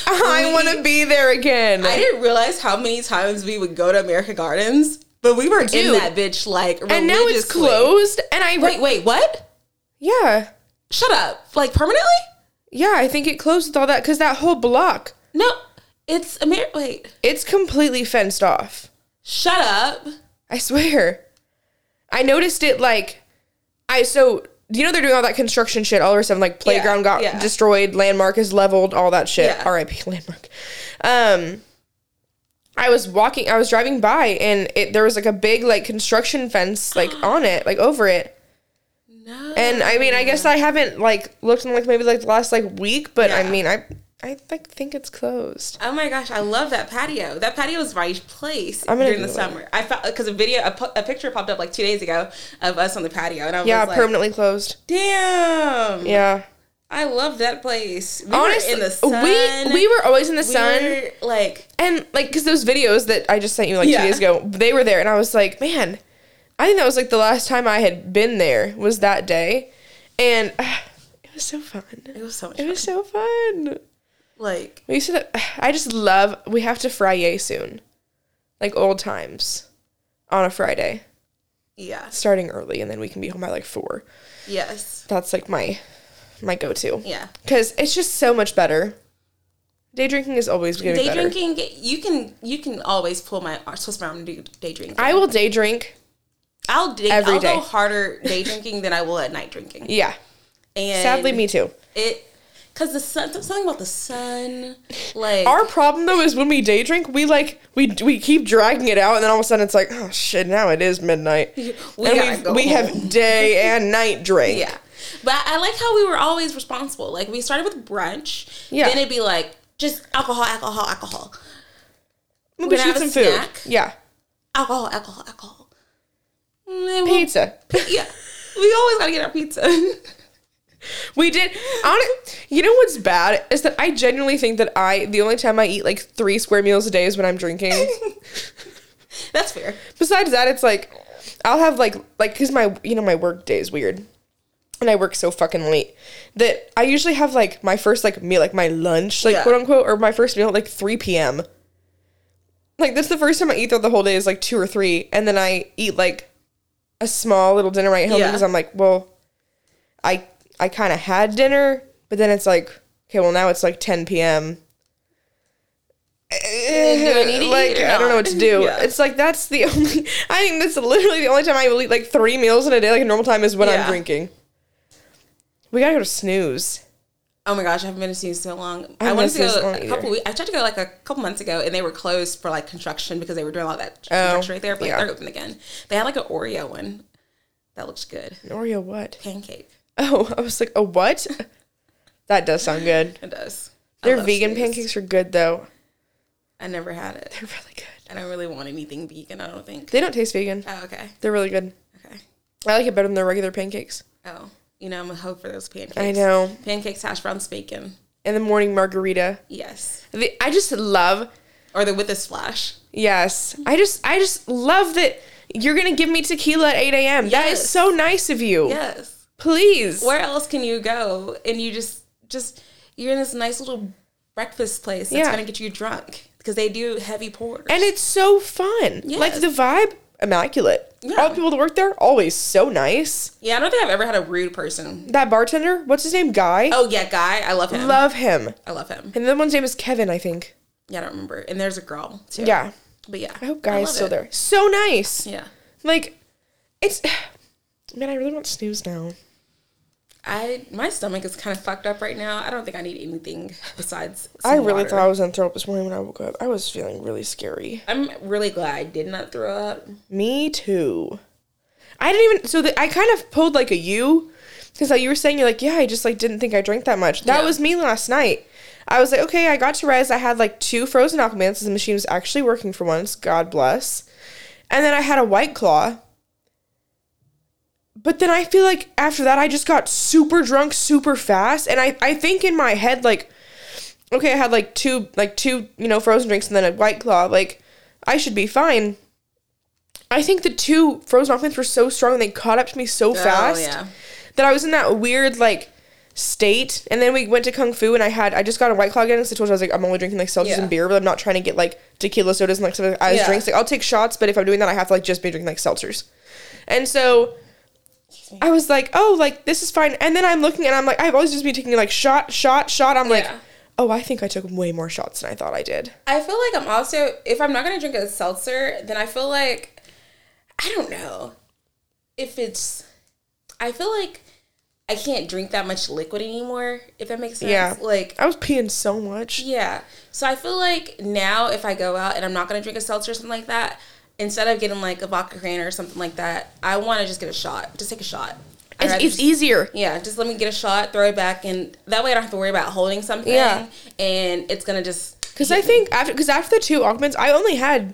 I want to be there again. I didn't realize how many times we would go to America Gardens, but we were in that bitch like and now it's closed. And I Wait, wait, what? yeah, Shut up! Like permanently? yeah. I think it closed with all that because that whole block, No, it's Amer. Wait, it's completely fenced off. shut up! I swear. I noticed it like, I so you know they're doing all that construction shit all over seven like playground got yeah. destroyed, landmark is leveled, all that shit. Yeah. R.I.P. <laughs> landmark. Um. I was walking, I was driving by, and it there was like a big like construction fence like <gasps> on it, like over it. No. And I mean, I guess I haven't like looked in like maybe like the last like week, but I mean, I I like think it's closed. Oh my gosh, I love that patio. That patio is my place during the Google it. summer. I found because a video, a, po- a picture popped up like two days ago of us on the patio, and I was Yeah, like, permanently closed. "Damn, Yeah. I love that place." We Honestly, were in the sun. we we were always in the We sun. were, like, And like, because those videos that I just sent you like Yeah. two days ago, they were there, and I was like, man, I think that was like the last time I had been there was that day, and uh, <sighs> it was so fun. it was so much. It Fun. was so fun. Like, We used to. <sighs> I just love. We have to fry Friday soon, like old times, on a Friday, yeah, starting early, and then we can be home by like four. yes, That's like my my go to. yeah. Because it's just so much better. Day drinking is always going to be Day better. drinking, you can you can always pull my twist my arm and do day drinking. I will day drink. I'll day, every I'll day. go harder day drinking than I will at night drinking. Yeah. And Sadly, me too. it because the sun something about the sun like Our problem though is when we day drink, we like we we keep dragging it out, and then all of a sudden it's like, oh shit, now it is midnight. <laughs> we and go we have day and night drink. yeah but I like how we were always responsible like we started with brunch Yeah. then it'd be like just alcohol alcohol alcohol We'll We're just gonna eat have some food. snack. Yeah. alcohol alcohol alcohol And then we'll- Pizza. <laughs> yeah we always gotta get our pizza <laughs> We did. Don't, you know what's bad is that I genuinely think that I the only time I eat like three square meals a day is when I'm drinking. <laughs> that's fair Besides that, it's like I'll have like like because my you know my work day is weird, and I work so fucking late that I usually have like my first like meal like my lunch like Yeah. quote unquote or my first meal at like three p.m. Like that's the first time I eat throughout the whole day is like two or three, and then I eat like a small little dinner right home Yeah. because I'm like, well, I I kind of had dinner, but then it's like, okay, well now it's like ten p.m. I <laughs> like I don't know what to do. <laughs> Yeah. It's like that's the <laughs> only. I think that's literally the only time I will eat like three meals in a day. Like a normal time is when I'm drinking. We gotta go to snooze. Oh my gosh, I haven't been to Snooze so long. I I, wanted to go a couple weeks. I tried to go like a couple months ago, and they were closed for like construction because they were doing all that Oh, construction right there. But yeah. they're open again. They had like an Oreo one that looks good, An Oreo what? pancake. Oh, <laughs> I was like, a what? that does sound good. It does. I Their love vegan pancakes are good though. I never had it. They're really good. I don't really want anything vegan. I don't think. They don't taste vegan. Oh, okay. They're really good. Okay. I like it better than their regular pancakes. Oh, you know, I'm a hope for those pancakes. I know. Pancakes, hash browns, bacon. In the morning margarita. Yes. The, I just love Or the with a splash. Yes. I just I just love that you're gonna give me tequila at 8 a.m. That is Yes. so nice of you. Yes. Please. Where else can you go and you just just you're in this nice little breakfast place that's Yeah. gonna get you drunk because they do heavy pours. And it's so fun. Like the vibe, immaculate. Yeah. All the people that work there, always so nice. yeah, I don't think I've ever had a rude person. That bartender, what's his name? Guy? Oh yeah, guy, I love him. Love him. I love him. And the one's name is Kevin, I think. Yeah, I don't remember. And there's a girl too. Yeah. but yeah, I hope Guy is still it. there. So nice. Yeah, Like, it's <sighs> man, I really want snooze now. I my stomach is kind of fucked up right now. I don't think I need anything besides. I really water. thought I was gonna throw up this morning when I woke up. I was feeling really scary. I'm really glad I did not throw up. Me too. I didn't even. So the, I kind of pulled like a U, because like you were saying, you're like, yeah, I just like didn't think I drank that much. That Yeah. was me last night. I was like, okay, I got to res. I had like two frozen Aquamans. The machine was actually working for once. God bless. And then I had a White Claw. But then I feel like after that, I just got super drunk super fast. And I, I think in my head, like, okay, I had like two, like two, you know, frozen drinks and then a White Claw. Like, I should be fine. I think the two frozen Aquamans were so strong and they caught up to me so oh, fast Oh yeah. that I was in that weird like state. And then we went to Kung Fu and I had I just got a White Claw again. So I told you I was like I'm only drinking like seltzers Yeah. and beer, but I'm not trying to get like tequila sodas and like some ice Yeah. drinks. Like I'll take shots, but if I'm doing that, I have to like just be drinking like seltzers. And so I was like, oh, like this is fine. And then I'm looking and I'm like, I've always just been taking like shot, shot, shot. I'm like, Yeah. oh, I think I took way more shots than I thought I did. I feel like I'm also if I'm not gonna drink a seltzer, then I feel like I don't know if it's. I feel like I can't drink that much liquid anymore. If that makes sense. Yeah. Like I was peeing so much. yeah. So I feel like now if I go out and I'm not gonna drink a seltzer or something like that, instead of getting like a vodka cran or something like that, I want to just get a shot. Just take a shot. I'd It's, rather it's just- easier. Yeah, just let me get a shot, throw it back, and that way I don't have to worry about holding something. Yeah. and it's gonna just Because I think after because after the two augments, I only had,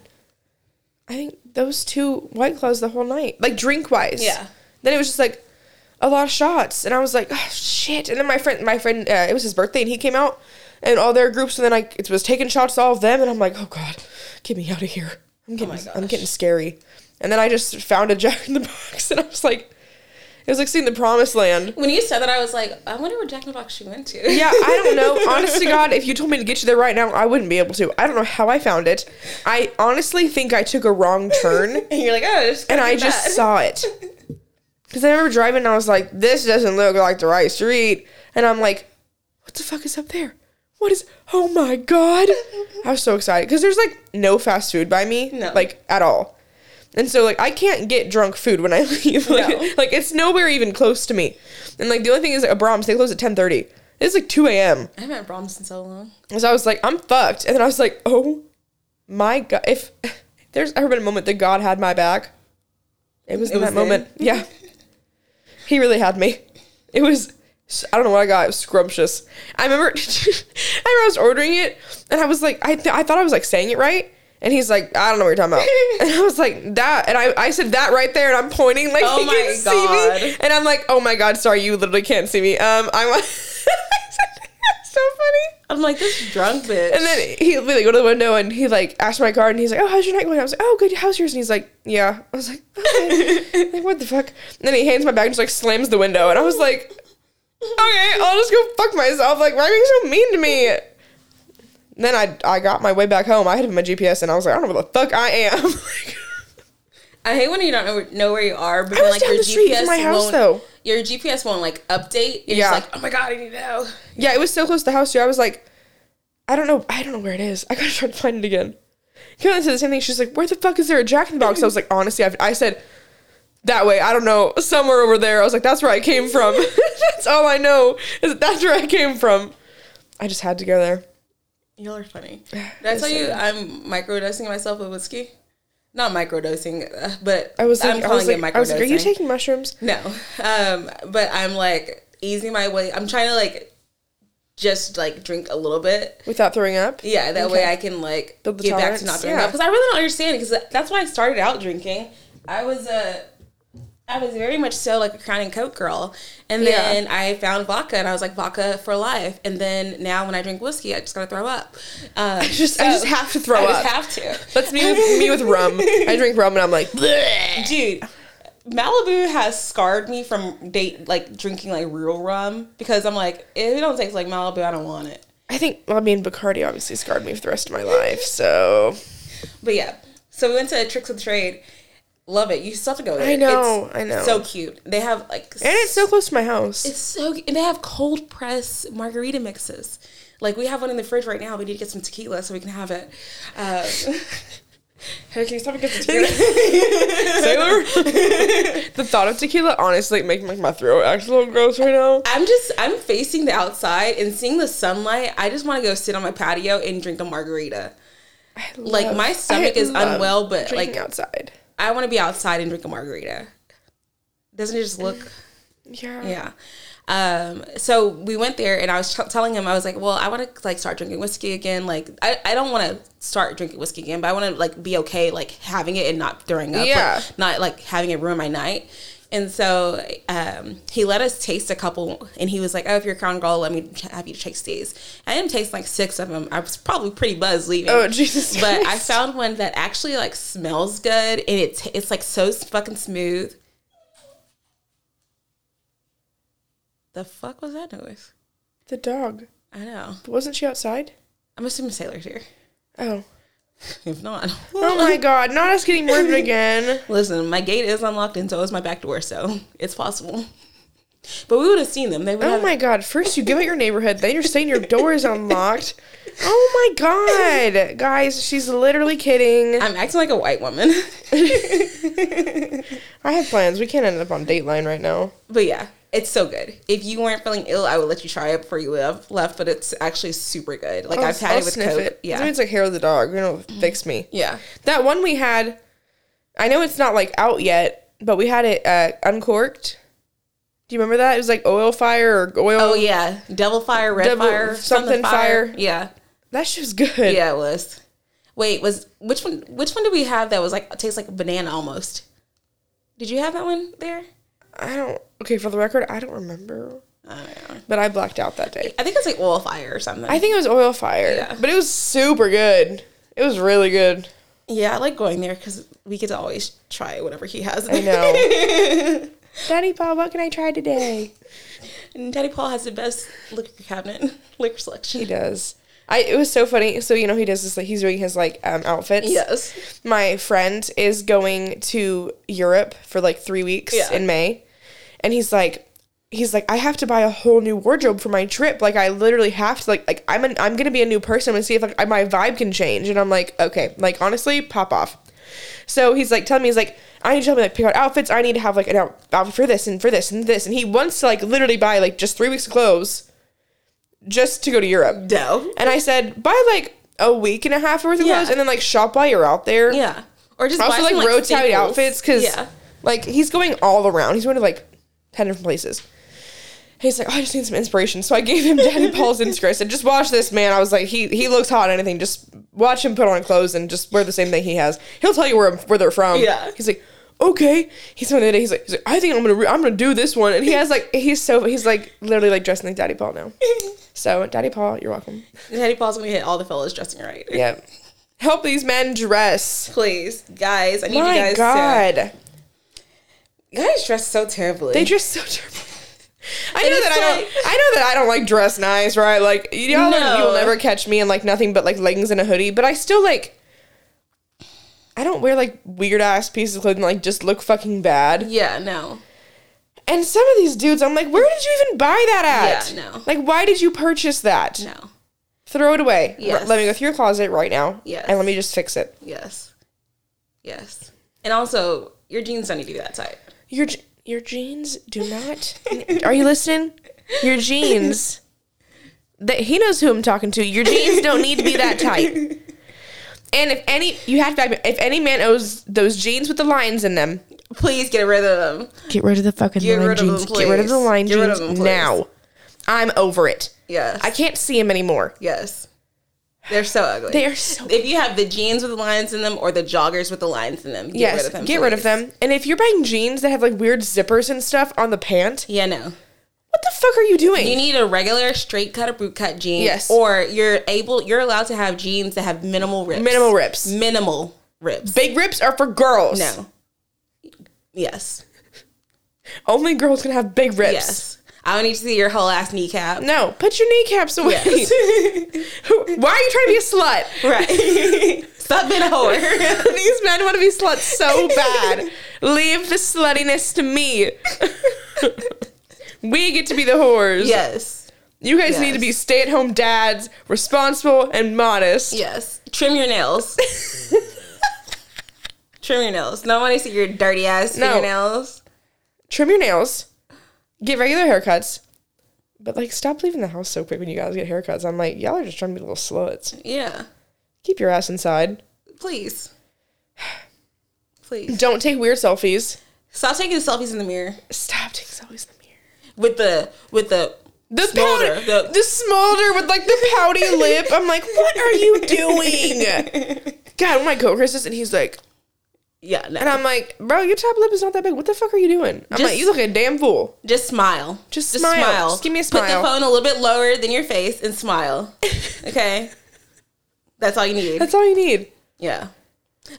I think those two white claws the whole night, like drink wise. Yeah. Then it was just like a lot of shots, and I was like, oh, shit. And then my friend, my friend, uh, it was his birthday, and he came out, and all their groups, and then I it was taking shots to all of them, and I'm like, oh god, get me out of here. I'm getting, oh my I'm getting scary. And then I just found a Jack in the <laughs> Box, and I was like, it was like seeing the promised land. when you said that, I was like, I wonder where Jack in the Box she went to. Yeah, I don't <laughs> know. Honest to God, if you told me to get you there right now, I wouldn't be able to. I don't know how I found it. I honestly think I took a wrong <laughs> turn and you're like, oh, just and I just saw it. Because I remember driving and I was like, this doesn't look like the right street. And I'm like, what the fuck is up there? What is, oh my God. <laughs> I was so excited. Because there's like no fast food by me, No. like at all. And so like I can't get drunk food when I <laughs> leave. Like, No. like it's nowhere even close to me. And like the only thing is a Braum's, they close at 10:30. It's like 2 a.m. I haven't had Braum's in so long. So I was like, I'm fucked. And then I was like, oh my god, if there's ever been a moment that God had my back, it was It in was that then? moment. Yeah, <laughs> he really had me. It was. I don't know what I got. It was scrumptious. I remember. <laughs> I remember I was ordering it, and I was like, I, th- I thought I was like saying it right. And he's like, I don't know what you're talking about. <laughs> and I was like, that. And I, I said that right there, and I'm pointing like Oh he my can see God. me. And I'm like, oh my god, sorry, you literally can't see me. Um, I'm. <laughs> so funny. I'm like this drunk bitch. And then he like go to the window and he like asked my car and he's like, "Oh, how's your night going?" I was like, "Oh, good. How's yours?" And he's like, "Yeah." I was like, okay. like, "What the fuck?" And then he hands my bag and just like slams the window, and I was like, "Okay, I'll just go fuck myself." Like, why are you so mean to me? And then I I got my way back home. I had my GPS and I was like, "I don't know where the fuck I am." <laughs> I hate when you don't know, know where you are, but I was like down your the street GPS my house won't. though. Your GPS won't like update. You're Yeah. just like, oh my god, I need to know. Yeah, it was so close to the house too. I was like, I don't know, I don't know where it is. I gotta try to find it again. Caitlin said the same thing. She's like, where the fuck is there a Jack in the Box? I was like, honestly, I've, I said that way. I don't know, somewhere over there. I was like, that's where I came from. <laughs> <laughs> that's all I know is that that's where I came from. I just had to go there. Y'all are funny. <sighs> Did I tell you. I'm microdosing myself with whiskey? Not microdosing, uh, but I was I'm like, calling was like, it microdosing. I was like, are you taking mushrooms? No, um, but I'm like easing my way. I'm trying to like just like drink a little bit. Without throwing up? Yeah, that way I can like get back to not throwing yeah. up because I really don't understand because that's why I started out drinking. I was a I was very much so like a Crown and Coke girl, and Yeah. then I found vodka, and I was like vodka for life. And then now when I drink whiskey, I just gotta throw up. Um, <laughs> I just- I just have to throw up. I up. just have to. That's me with me with rum. I drink rum and I'm like, "Bleh." dude malibu has scarred me from date like drinking like real rum because i'm like if it don't taste like malibu i don't want it I think, well, I mean, Bacardi obviously scarred me for the rest of my life, so. but yeah so we went to tricks of the trade love it you still have to go there I know, It's I know. so cute they have like And it's so close to my house. it's so and they have cold press margarita mixes like we have one in the fridge right now we need to get some tequila so we can have it uh, <laughs> Hey, can you stop and get some tequila? <laughs> Sailor. <laughs> the thought of tequila honestly making like my throat act a little gross right now. I'm just I'm facing the outside and seeing the sunlight. I just want to go sit on my patio and drink a margarita. Like, my stomach is love unwell, but, like- outside. I want to be outside and drink a margarita. Doesn't it just look? <sighs> Yeah. Yeah. Um, so we went there and I was t- telling him, I was like, well, I want to like start drinking whiskey again. Like, I, I don't want to start drinking whiskey again, but I want to like be okay, like having it and not throwing up. Yeah. Like, not like having it ruin my night. And so um, he let us taste a couple, and he was like, "Oh, if you're a crown girl, let me have you taste these." I didn't taste like six of them. I was probably pretty buzzed leaving. Oh, Jesus But I found one that actually like smells good, and it's it's like so fucking smooth. The fuck was that noise? The dog. I know. But wasn't she outside? I'm assuming Sailor's here. Oh. <laughs> If not, Oh my god, not us getting murdered <laughs> again. listen, my gate is unlocked and so is my back door, so it's possible. But we would have seen them. They would Oh have. my god, first you give out your neighborhood, then you're saying your door is unlocked. <laughs> Oh my god. Guys, she's literally kidding. I'm acting like a white woman. I have plans. We can't end up on Dateline right now. but yeah, it's so good. If you weren't feeling ill, I would let you try it before you live, left. But it's actually super good. Like I've had I'll it with sniff Coke. it. Yeah, it's like hair of the dog. You know, fix me. <clears throat> yeah. That one we had, I know it's not like out yet, but we had it uh, uncorked. Do you remember that? It was like oil fire or oil. Oh yeah, Devil Fire, Red Devil- Fire, something, something fire. fire. Yeah, That shit was good. yeah, it was. Wait, was which one? Which one did we have that was like tastes like banana almost? Did you have that one there? I don't. Okay, for the record, I don't remember, I don't but I blacked out that day. I think it's like oil fire or something. I think it was oil fire, Yeah. but it was super good. It was really good. yeah, I like going there because we get to always try whatever he has. I know. <laughs> Daddy Paul, what can I try today? and Daddy Paul has the best liquor cabinet, <laughs> liquor selection. He does. I. It was so funny. So you know he does this. Like he's doing his like um outfits. Yes. my friend is going to Europe for like three weeks Yeah. in May, and he's like, he's like, I have to buy a whole new wardrobe for my trip. Like, I literally have to. Like, like I'm an, I'm gonna be a new person and see if like my vibe can change. And I'm like, okay, like honestly, pop off. So he's like telling me, he's like, I need to help me like pick out outfits. I need to have like an outfit for this and for this and this. And he wants to like literally buy like just three weeks of clothes, just to go to Europe. Dough. And I said, buy like a week and a half worth of Yeah. clothes and then like shop while you're out there. Yeah. Or just Also buy like some, rotate outfits because yeah. like he's going all around. He's going to like ten different places. He's like, oh, I just need some inspiration. So I gave him Daddy <laughs> Paul's Instagram. I said, just watch this man. I was like, he he looks hot. Anything, just watch him put on clothes and just wear the same thing he has. He'll tell you where where they're from. Yeah. He's like, okay. He's one the day. He's like, he's like, I think I'm gonna re- I'm gonna do this one. And he has like he's so he's like literally like dressing like Daddy Paul now. <laughs> So Daddy Paul, you're welcome. Daddy Paul's gonna hit all the fellas dressing right. Yeah. Help these men dress. Please, guys, I need My you guys God. to. Guys dress so terribly. They dress so terribly. <laughs> I And know that I don't. like- I know that I don't like dress nice, right? Like y'all, No. you'll never catch me in like nothing but like leggings and a hoodie. But I still like. I don't wear like weird ass pieces of clothing like just look fucking bad. yeah, no. And some of these dudes, I'm like, where did you even buy that at? Yeah, no. Like, why did you purchase that? No. Throw it away. R- Yes. let me go through your closet right now. Yes. And let me just fix it. Yes. Yes. And also, your jeans don't need to be that tight. Your je- your jeans do not. Are you listening? Your jeans. That he knows who I'm talking to. Your jeans don't need to be that tight. And if any, you have to. If any man owes those jeans with the lines in them, Please get rid of them. get rid of the fucking Get line rid of jeans. them, get rid of the please. line Get rid jeans of them, now. I'm over it. Yes. I can't see him anymore. yes. They're so ugly. They are so. if you have the jeans with the lines in them or the joggers with the lines in them, get yes, rid of them. get rid of them. And if you're buying jeans that have like weird zippers and stuff on the pant, Yeah, no. what the fuck are you doing? You need a regular straight cut or boot cut jeans. Yes. Or you're able you're allowed to have jeans that have minimal rips. Minimal rips. Minimal rips. Big rips are for girls. no. Yes. Only girls can have big rips. Yes. I don't need to see your whole ass kneecap. No, put your kneecaps away. Yes. <laughs> Why are you trying to be a slut? right. <laughs> Stop being a whore. <laughs> These men want to be sluts so bad. Leave the sluttiness to me. we get to be the whores. yes. You guys need to be stay at home dads, responsible and modest. Yes. Trim your nails. Trim your nails. No one to see your dirty ass No. fingernails. Trim your nails. Get regular haircuts. But like stop leaving the house so quick when you guys get haircuts. I'm like, y'all are just trying to be little sluts. Yeah. Keep your ass inside. Please. Please. Don't take weird selfies. Stop taking selfies in the mirror Stop taking selfies in the mirror. with the with the The Smolder. powder, The- the, smolder with like the pouty lip. I'm like, what are you doing? <laughs> God, my coworkers does, and he's like, yeah. No. and I'm like, bro, your top lip is not that big. What the fuck are you doing? I'm Just- like, you look a damn fool. Just smile. Just smile. Just give me a smile. Put the phone a little bit lower than your face and smile. <laughs> Okay. That's all you need. That's all you need. yeah.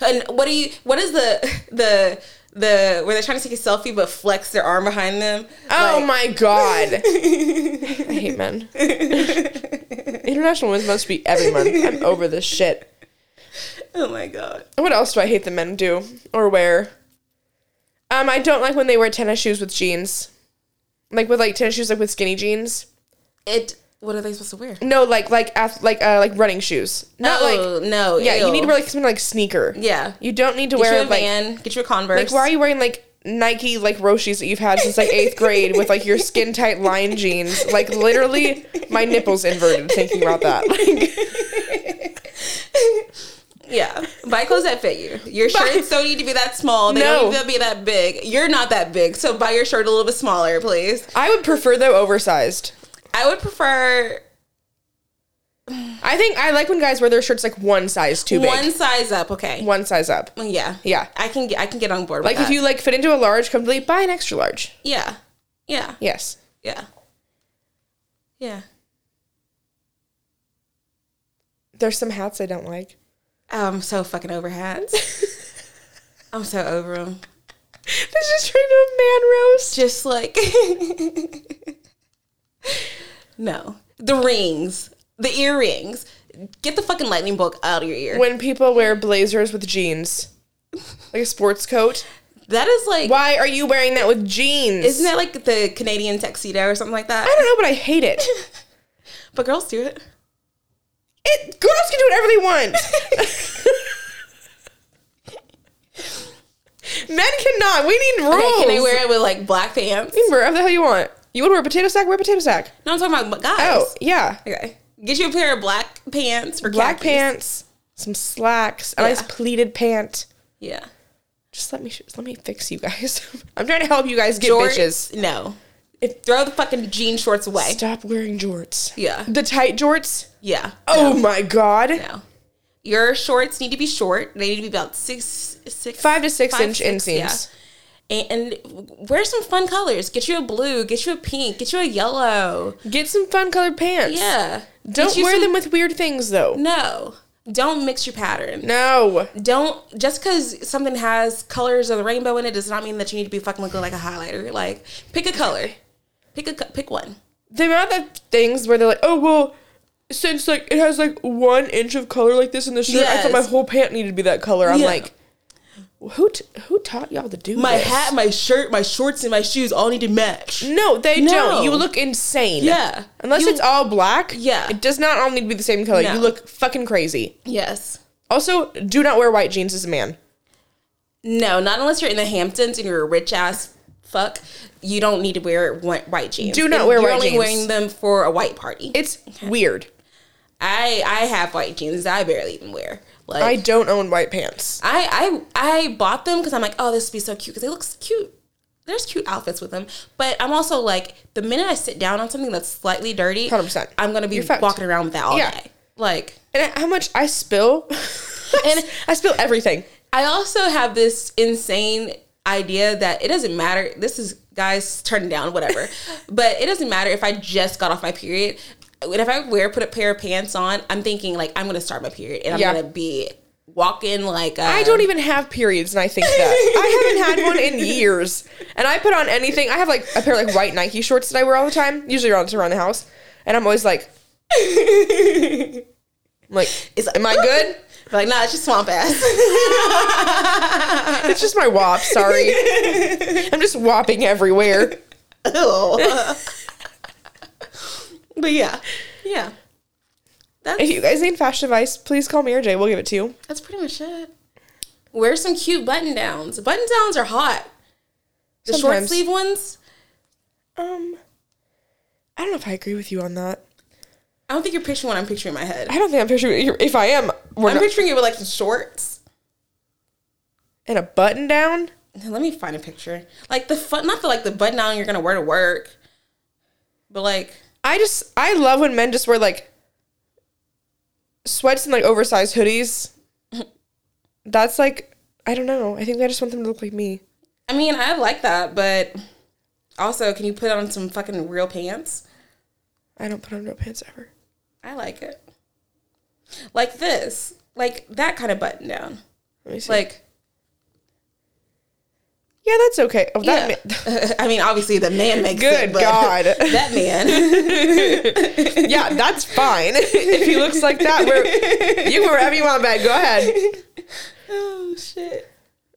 And what do you? What is the <laughs> the the where they're trying to take a selfie but flex their arm behind them? Oh Like, my god, <laughs> I hate men. International Women's should be every month. I'm over this shit. Oh my god. What else do I hate the men do or wear? Um, I don't like when they wear tennis shoes with jeans, like with like tennis shoes like with skinny jeans. It. What are they supposed to wear? No, like like ath- like uh like running shoes. Not like oh, no. yeah. You need to wear like something like sneaker. Yeah. You don't need to Get you wear a like van. Get you a Converse. like why are you wearing like Nike like Roshes that you've had since like eighth grade with like your skin tight line jeans? Like literally, my nipples inverted thinking about that. Like <laughs> <laughs> Yeah, buy clothes that fit you. Your shirts don't need to be that small. They No. don't need to be that big. You're not that big, so buy your shirt a little bit smaller, please. I would prefer though oversized. I would prefer I think I like when guys wear their shirts like one size too big. one size up. Okay. One size up. Mm, yeah. Yeah. I can get I can get on board. Like if that. you like fit into a large, completely buy an extra large. Yeah. Yeah. Yes. Yeah. Yeah. There's some hats I don't like. I'm so fucking over hats. <laughs> I'm so over them. This is turned to man roast. Just like <laughs> no, the rings, the earrings. Get the fucking lightning bolt out of your ear. When people wear blazers with jeans, like a sports coat. that is like, Why are you wearing that with jeans? isn't that like the Canadian tuxedo or something like that? I don't know, but I hate it. <laughs> But girls do it. It girls can do whatever they want. Men cannot. We need rules. Okay, can they wear it with like black pants? You can wear whatever the hell you want. You want to wear a potato sack? Wear a potato sack. No, I'm talking about guys. Oh, yeah. Okay. Get you a pair of black pants for Black khakis. pants, some slacks, a Yeah. nice pleated pant. Yeah. Just let me let me fix you guys. <laughs> I'm trying to help you guys get Jorts, bitches. No. If, throw the fucking jean shorts away. Stop wearing jorts. Yeah. The tight jorts. Yeah. Oh my god. No. Your shorts need to be short. They need to be about six, six, Five to six five, inch six, inseams. yeah. And, and wear some fun colors. Get you a blue. Get you a pink. Get you a yellow. Get some fun colored pants. Yeah. Don't wear some- them with weird things though. No. Don't mix your pattern. No. Don't just because something has colors of the rainbow in it does not mean that you need to be fucking looking like a highlighter. Like pick a color. Pick a pick one. The amount of things where they're like, oh well, since like it has like one inch of color like this in the shirt, I thought my whole pant needed to be that color. I'm Yeah. like, who t- who taught y'all to do this? My this? hat, my shirt, my shorts, and my shoes all need to match. No, they No. don't. You look insane. Yeah. Unless You- it's all black. Yeah. It does not all need to be the same color. No. You look fucking crazy. Yes. Also, do not wear white jeans as a man. No, not unless you're in the Hamptons and you're a rich ass fuck. You don't need to wear white, jeans. Do not wear you're white only wearing them for a white party. It's weird. I I have white jeans. I barely even wear. Like I don't own white pants. I I I bought them because I'm like, oh, this would be so cute because they look cute. There's cute outfits with them, but I'm also like, the minute I sit down on something that's slightly dirty, 100%. I'm gonna be walking around with that all Yeah. day. Like, And how much I spill. <laughs> and I spill everything. I also have this insane idea that it doesn't matter. This is guys turning down whatever, <laughs> but it doesn't matter if I just got off my period. And if I wear put a pair of pants on, I'm thinking like I'm gonna start my period and I'm Yeah. gonna be walking like I don't even have periods, and I think that I <laughs> haven't had one in years. And I put on anything. I have like a pair of like white Nike shorts that I wear all the time, usually around around the house. And I'm always like, <laughs> I'm like, is, am I good? Like, nah, it's just swamp ass. <laughs> It's just my wop. Sorry, I'm just whopping everywhere. Ew. but yeah, yeah. That's If you guys need fashion advice, please call me or Jay. We'll give it to you. that's pretty much it. Wear some cute button downs. Button downs are hot. The short sleeve ones. Um, I don't know if I agree with you on that. I don't think you're picturing what I'm picturing in my head. I don't think I'm picturing. If I am, we're I'm not. picturing it with like some shorts. And a button down. Let me find a picture. Like the fun, not the like the button down you're gonna wear to work, but like I just I love when men just wear like sweats and like oversized hoodies. <laughs> That's like I don't know. I think I just want them to look like me. I mean I like that, but also can you put on some fucking real pants? I don't put on real pants ever. I like it. Like this, like that kind of button down. Let me see. Like yeah, that's okay. Oh, that yeah. man- <laughs> I mean, obviously the man <laughs> makes Good it, but God. <laughs> that man. yeah, that's fine. if he looks like that, wear, you can wear you want, man. Go ahead. oh shit.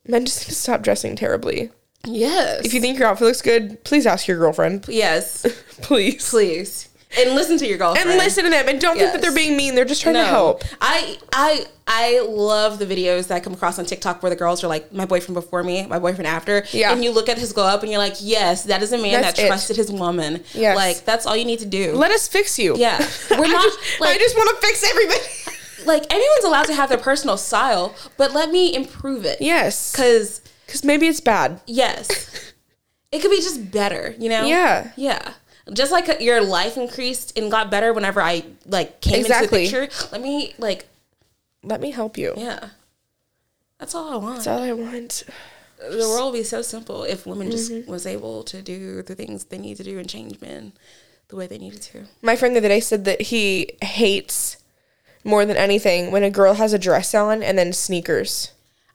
Men just need to stop dressing terribly. Yes. If you think your outfit looks good, please ask your girlfriend. yes, Please. please, and listen to your girlfriend And listen to them and don't think that they're being mean. They're just trying to help. I I I love the videos that I come across on TikTok where the girls are like, my boyfriend before me, my boyfriend after. Yeah. And you look at his glow up and you're like, yes, that is a man That's that it. trusted his woman. Yes. Like that's all you need to do. Let us fix you. yeah. <laughs> We're I not just, like I just want to fix everybody. <laughs> like everyone's allowed to have their personal style, but let me improve it. Yes. Cause Because maybe it's bad. yes, <laughs> it could be just better. You know. Yeah. Yeah. Just like your life increased and got better whenever I like came Exactly. into the picture. Let me like Let me help you. yeah. That's all I want. That's all I want. the world would be so simple if women just Mm-hmm. was able to do the things they need to do and change men the way they needed to. My friend the other day said that he hates more than anything when a girl has a dress on and then sneakers.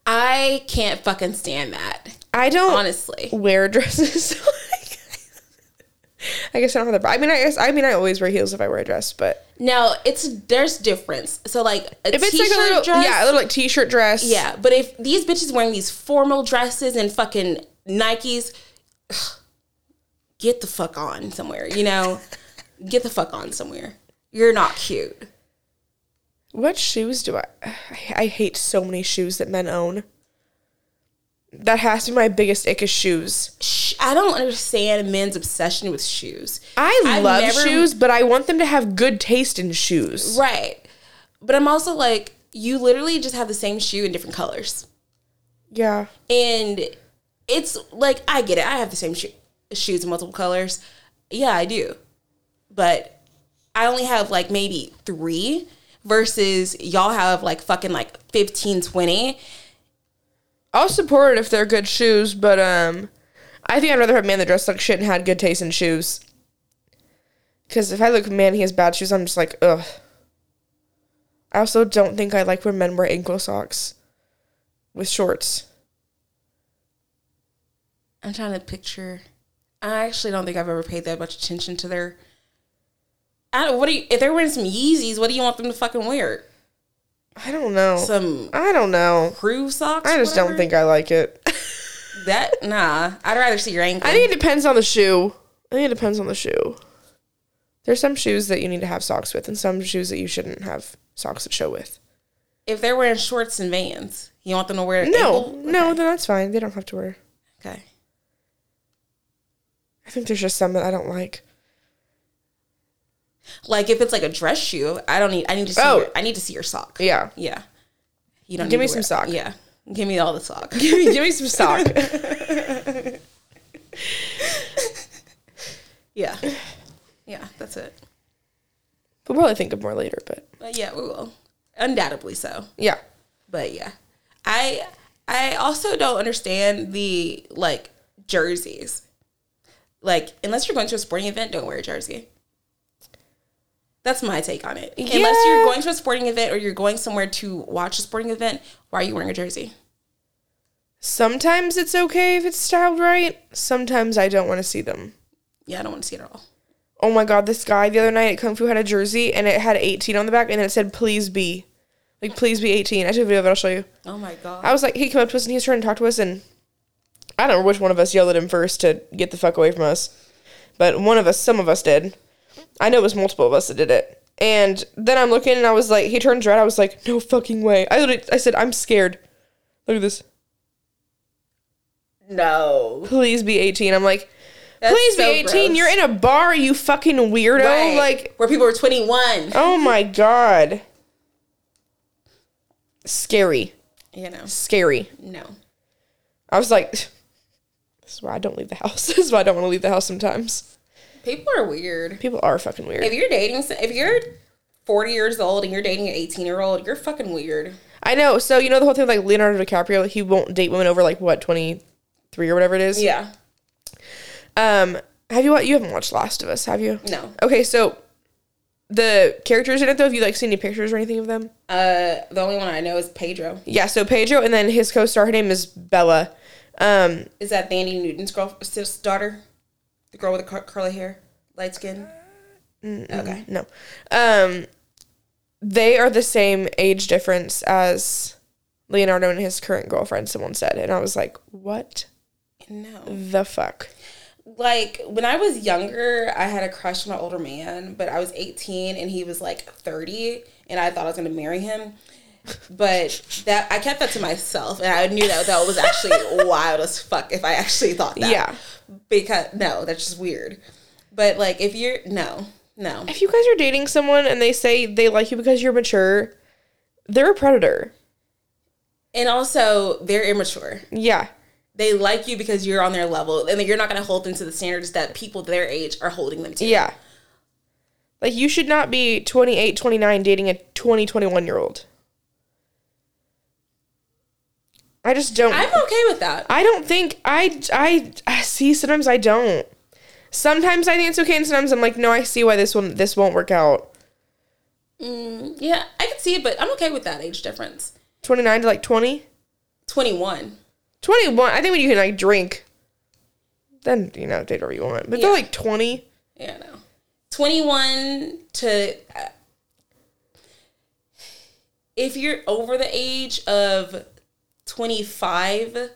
I can't fucking stand that. I don't Honestly. wear dresses. <laughs> <laughs> I guess I don't have the. I mean, I guess I mean I always wear heels if I wear a dress, but No, it's there's difference. So like a if it's t-shirt like a little dress, yeah, a little like t-shirt dress. yeah. But if these bitches wearing these formal dresses and fucking Nikes, <sighs> get the fuck on somewhere. You know, <laughs> get the fuck on somewhere. You're not cute. What shoes do I? <sighs> I hate so many shoes that men own. That has to be my biggest ick is shoes. I don't understand men's obsession with shoes. I I've love never- shoes, but I want them to have good taste in shoes. Right. But I'm also like, you literally just have the same shoe in different colors. Yeah. And it's like, I get it. I have the same shoe, shoes in multiple colors. Yeah, I do. But I only have like maybe three versus y'all have like fucking like 15, 20. I'll support it if they're good shoes, but um, I think I'd rather have a man that dressed like shit and had good taste in shoes. Because if I look, man, he has bad shoes. I'm just like, ugh. I also don't think I like when men wear ankle socks with shorts. I'm trying to picture. I actually don't think I've ever paid that much attention to their. I don't, what do you, if they're wearing some Yeezys, what do you want them to fucking wear? I don't know. Some I don't know. crew socks? I just don't think I like it. that. Nah, I'd rather see your ankle. I think it depends on the shoe. I think it depends on the shoe. There's some shoes that you need to have socks with, and some shoes that you shouldn't have socks that show with. if they're wearing shorts and Vans, you want them to wear No, no, then that's fine. They don't have to wear. Okay. I think there's just some that I don't like. Like if it's like a dress shoe, I don't need. I need to see. Oh. Your, I need to see your sock. Yeah. Yeah. You don't Give me some sock. Yeah. Give me all the sock. give, me, give me some sock. <laughs> <laughs> yeah. Yeah. That's it. we'll probably think of more later, but But yeah, we will. Undoubtedly so. yeah. But yeah, I I also don't understand the like jerseys. Like unless you're going to a sporting event, don't wear a jersey. That's my take on it. Unless you're going to a sporting event or you're going somewhere to watch a sporting event, why are you wearing a jersey? Sometimes it's okay if it's styled right. Sometimes I don't want to see them. Yeah, I don't want to see it at all. Oh my god, this guy the other night at Kung Fu had a jersey and it had 18 on the back and then it said please be. Like please be 18. I took a video of it, I'll show you. Oh my god. I was like, he came up to us and he was trying to talk to us, and I don't know which one of us yelled at him first to get the fuck away from us, but one of us, some of us did. I know it was multiple of us that did it. And then I'm looking and I was like, he turns red. I was like, no fucking way. I I said, I'm scared. Look at this. no. Please be 18. I'm like, That's please so be 18. gross. You're in a bar, you fucking weirdo. Right. Like, where people are 21. oh my god. Scary. You know. Scary. No. I was like, <laughs> this is why I don't leave the house. <laughs> this is why I don't want to leave the house sometimes. People are weird. People are fucking weird. If you're dating, if you're 40 years old and you're dating an 18 year old, you're fucking weird. I know. So you know the whole thing with, like Leonardo DiCaprio, like, he won't date women over like what twenty three or whatever it is. Yeah. Um. Have you you haven't watched Last of Us? Have you? No. Okay. So the characters in it though, have you like seen any pictures or anything of them? Uh, the only one I know is Pedro. Yeah. So Pedro and then his co-star, her name is Bella. Um. Is that Thandie Newton's girl, daughter? The girl with the cur- curly hair, light skin. Okay. No. Um. They are the same age difference as Leonardo and his current girlfriend. Someone said, and I was like, what No. the fuck? Like when I was younger, I had a crush on an older man, but I was 18 and he was like 30, and I thought I was gonna marry him. But that I kept that to myself, and I knew that that was actually <laughs> wild as fuck if I actually thought that. Yeah. Because no, that's just weird. But like if you're no, no. if you guys are dating someone and they say they like you because you're mature They're a predator. And also, they're immature. Yeah. They like you because you're on their level, and you're not going to hold them to the standards that people their age are holding them to. Yeah. Like you should not be 28, 29 dating a 20, 21 year old. I just don't I'm okay with that. I don't think I I I see sometimes I don't. Sometimes I think it's okay and sometimes I'm like no, I see why this one this won't work out. Mm, yeah, I can see it, but I'm okay with that age difference. 29 to like 20? 21. 21. I think when you can like drink then you know date whatever you want. But Yeah. they're like 20. Yeah, no. 21 to. Uh, if you're over the age of 25.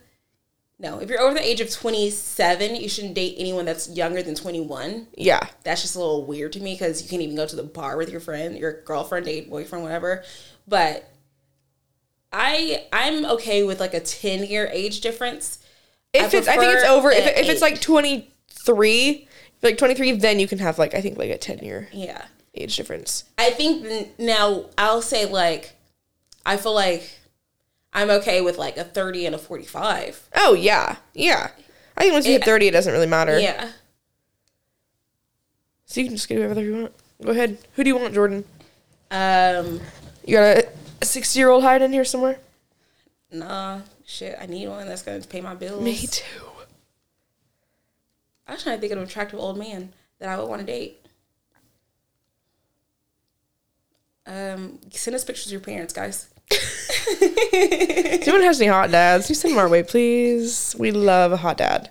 No, if you're over the age of 27, you shouldn't date anyone that's younger than 21. Yeah. That's just a little weird to me because you can't even go to the bar with your friend, your girlfriend, date, boyfriend, whatever. But I I'm okay with like a 10 year age difference. If I it's I think it's over if, if it's like 23 like 23 then you can have like I think like a 10 year Yeah. age difference. I think now I'll say like I feel like I'm okay with like a 30 and a 45. Oh yeah, yeah. I think once you hit thirty, it doesn't really matter. Yeah. So you can just do whatever you want. Go ahead. Who do you want, Jordan? Um You got a sixty-year-old hide in here somewhere? nah, shit, I need one that's going to pay my bills. Me too. I was trying to think of an attractive old man that I would want to date. Um send us pictures of your parents, guys. If anyone has any hot dads, you send them our way, please. We love a hot dad.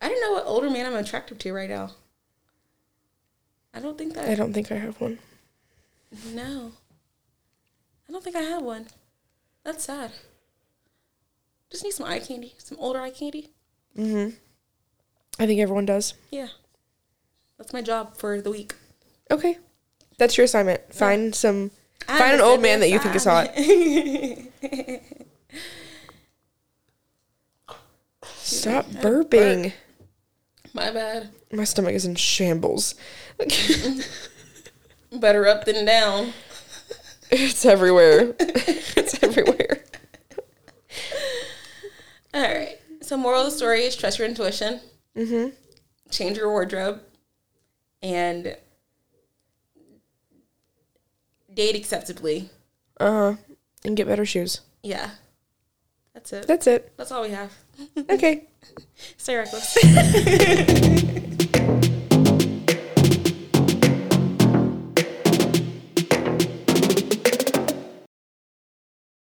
I don't know what older man I'm attracted to right now. I don't think that I don't think I have one. No. I don't think I have one. That's sad. Just need some eye candy. Some older eye candy. Mm hmm. I think everyone does. Yeah. That's my job for the week. Okay, that's your assignment. Find some. I'm Find an old man that you think is hot. <laughs> Stop burping. My bad. My stomach is in shambles. <laughs> Better up than down. it's everywhere. <laughs> it's everywhere. All right. So, moral of the story is trust your intuition. Mm-hmm. Change your wardrobe. And date acceptably. Uh huh. And get better shoes. Yeah. That's it. That's it. That's all we have. Okay. <laughs> Stay reckless. <laughs>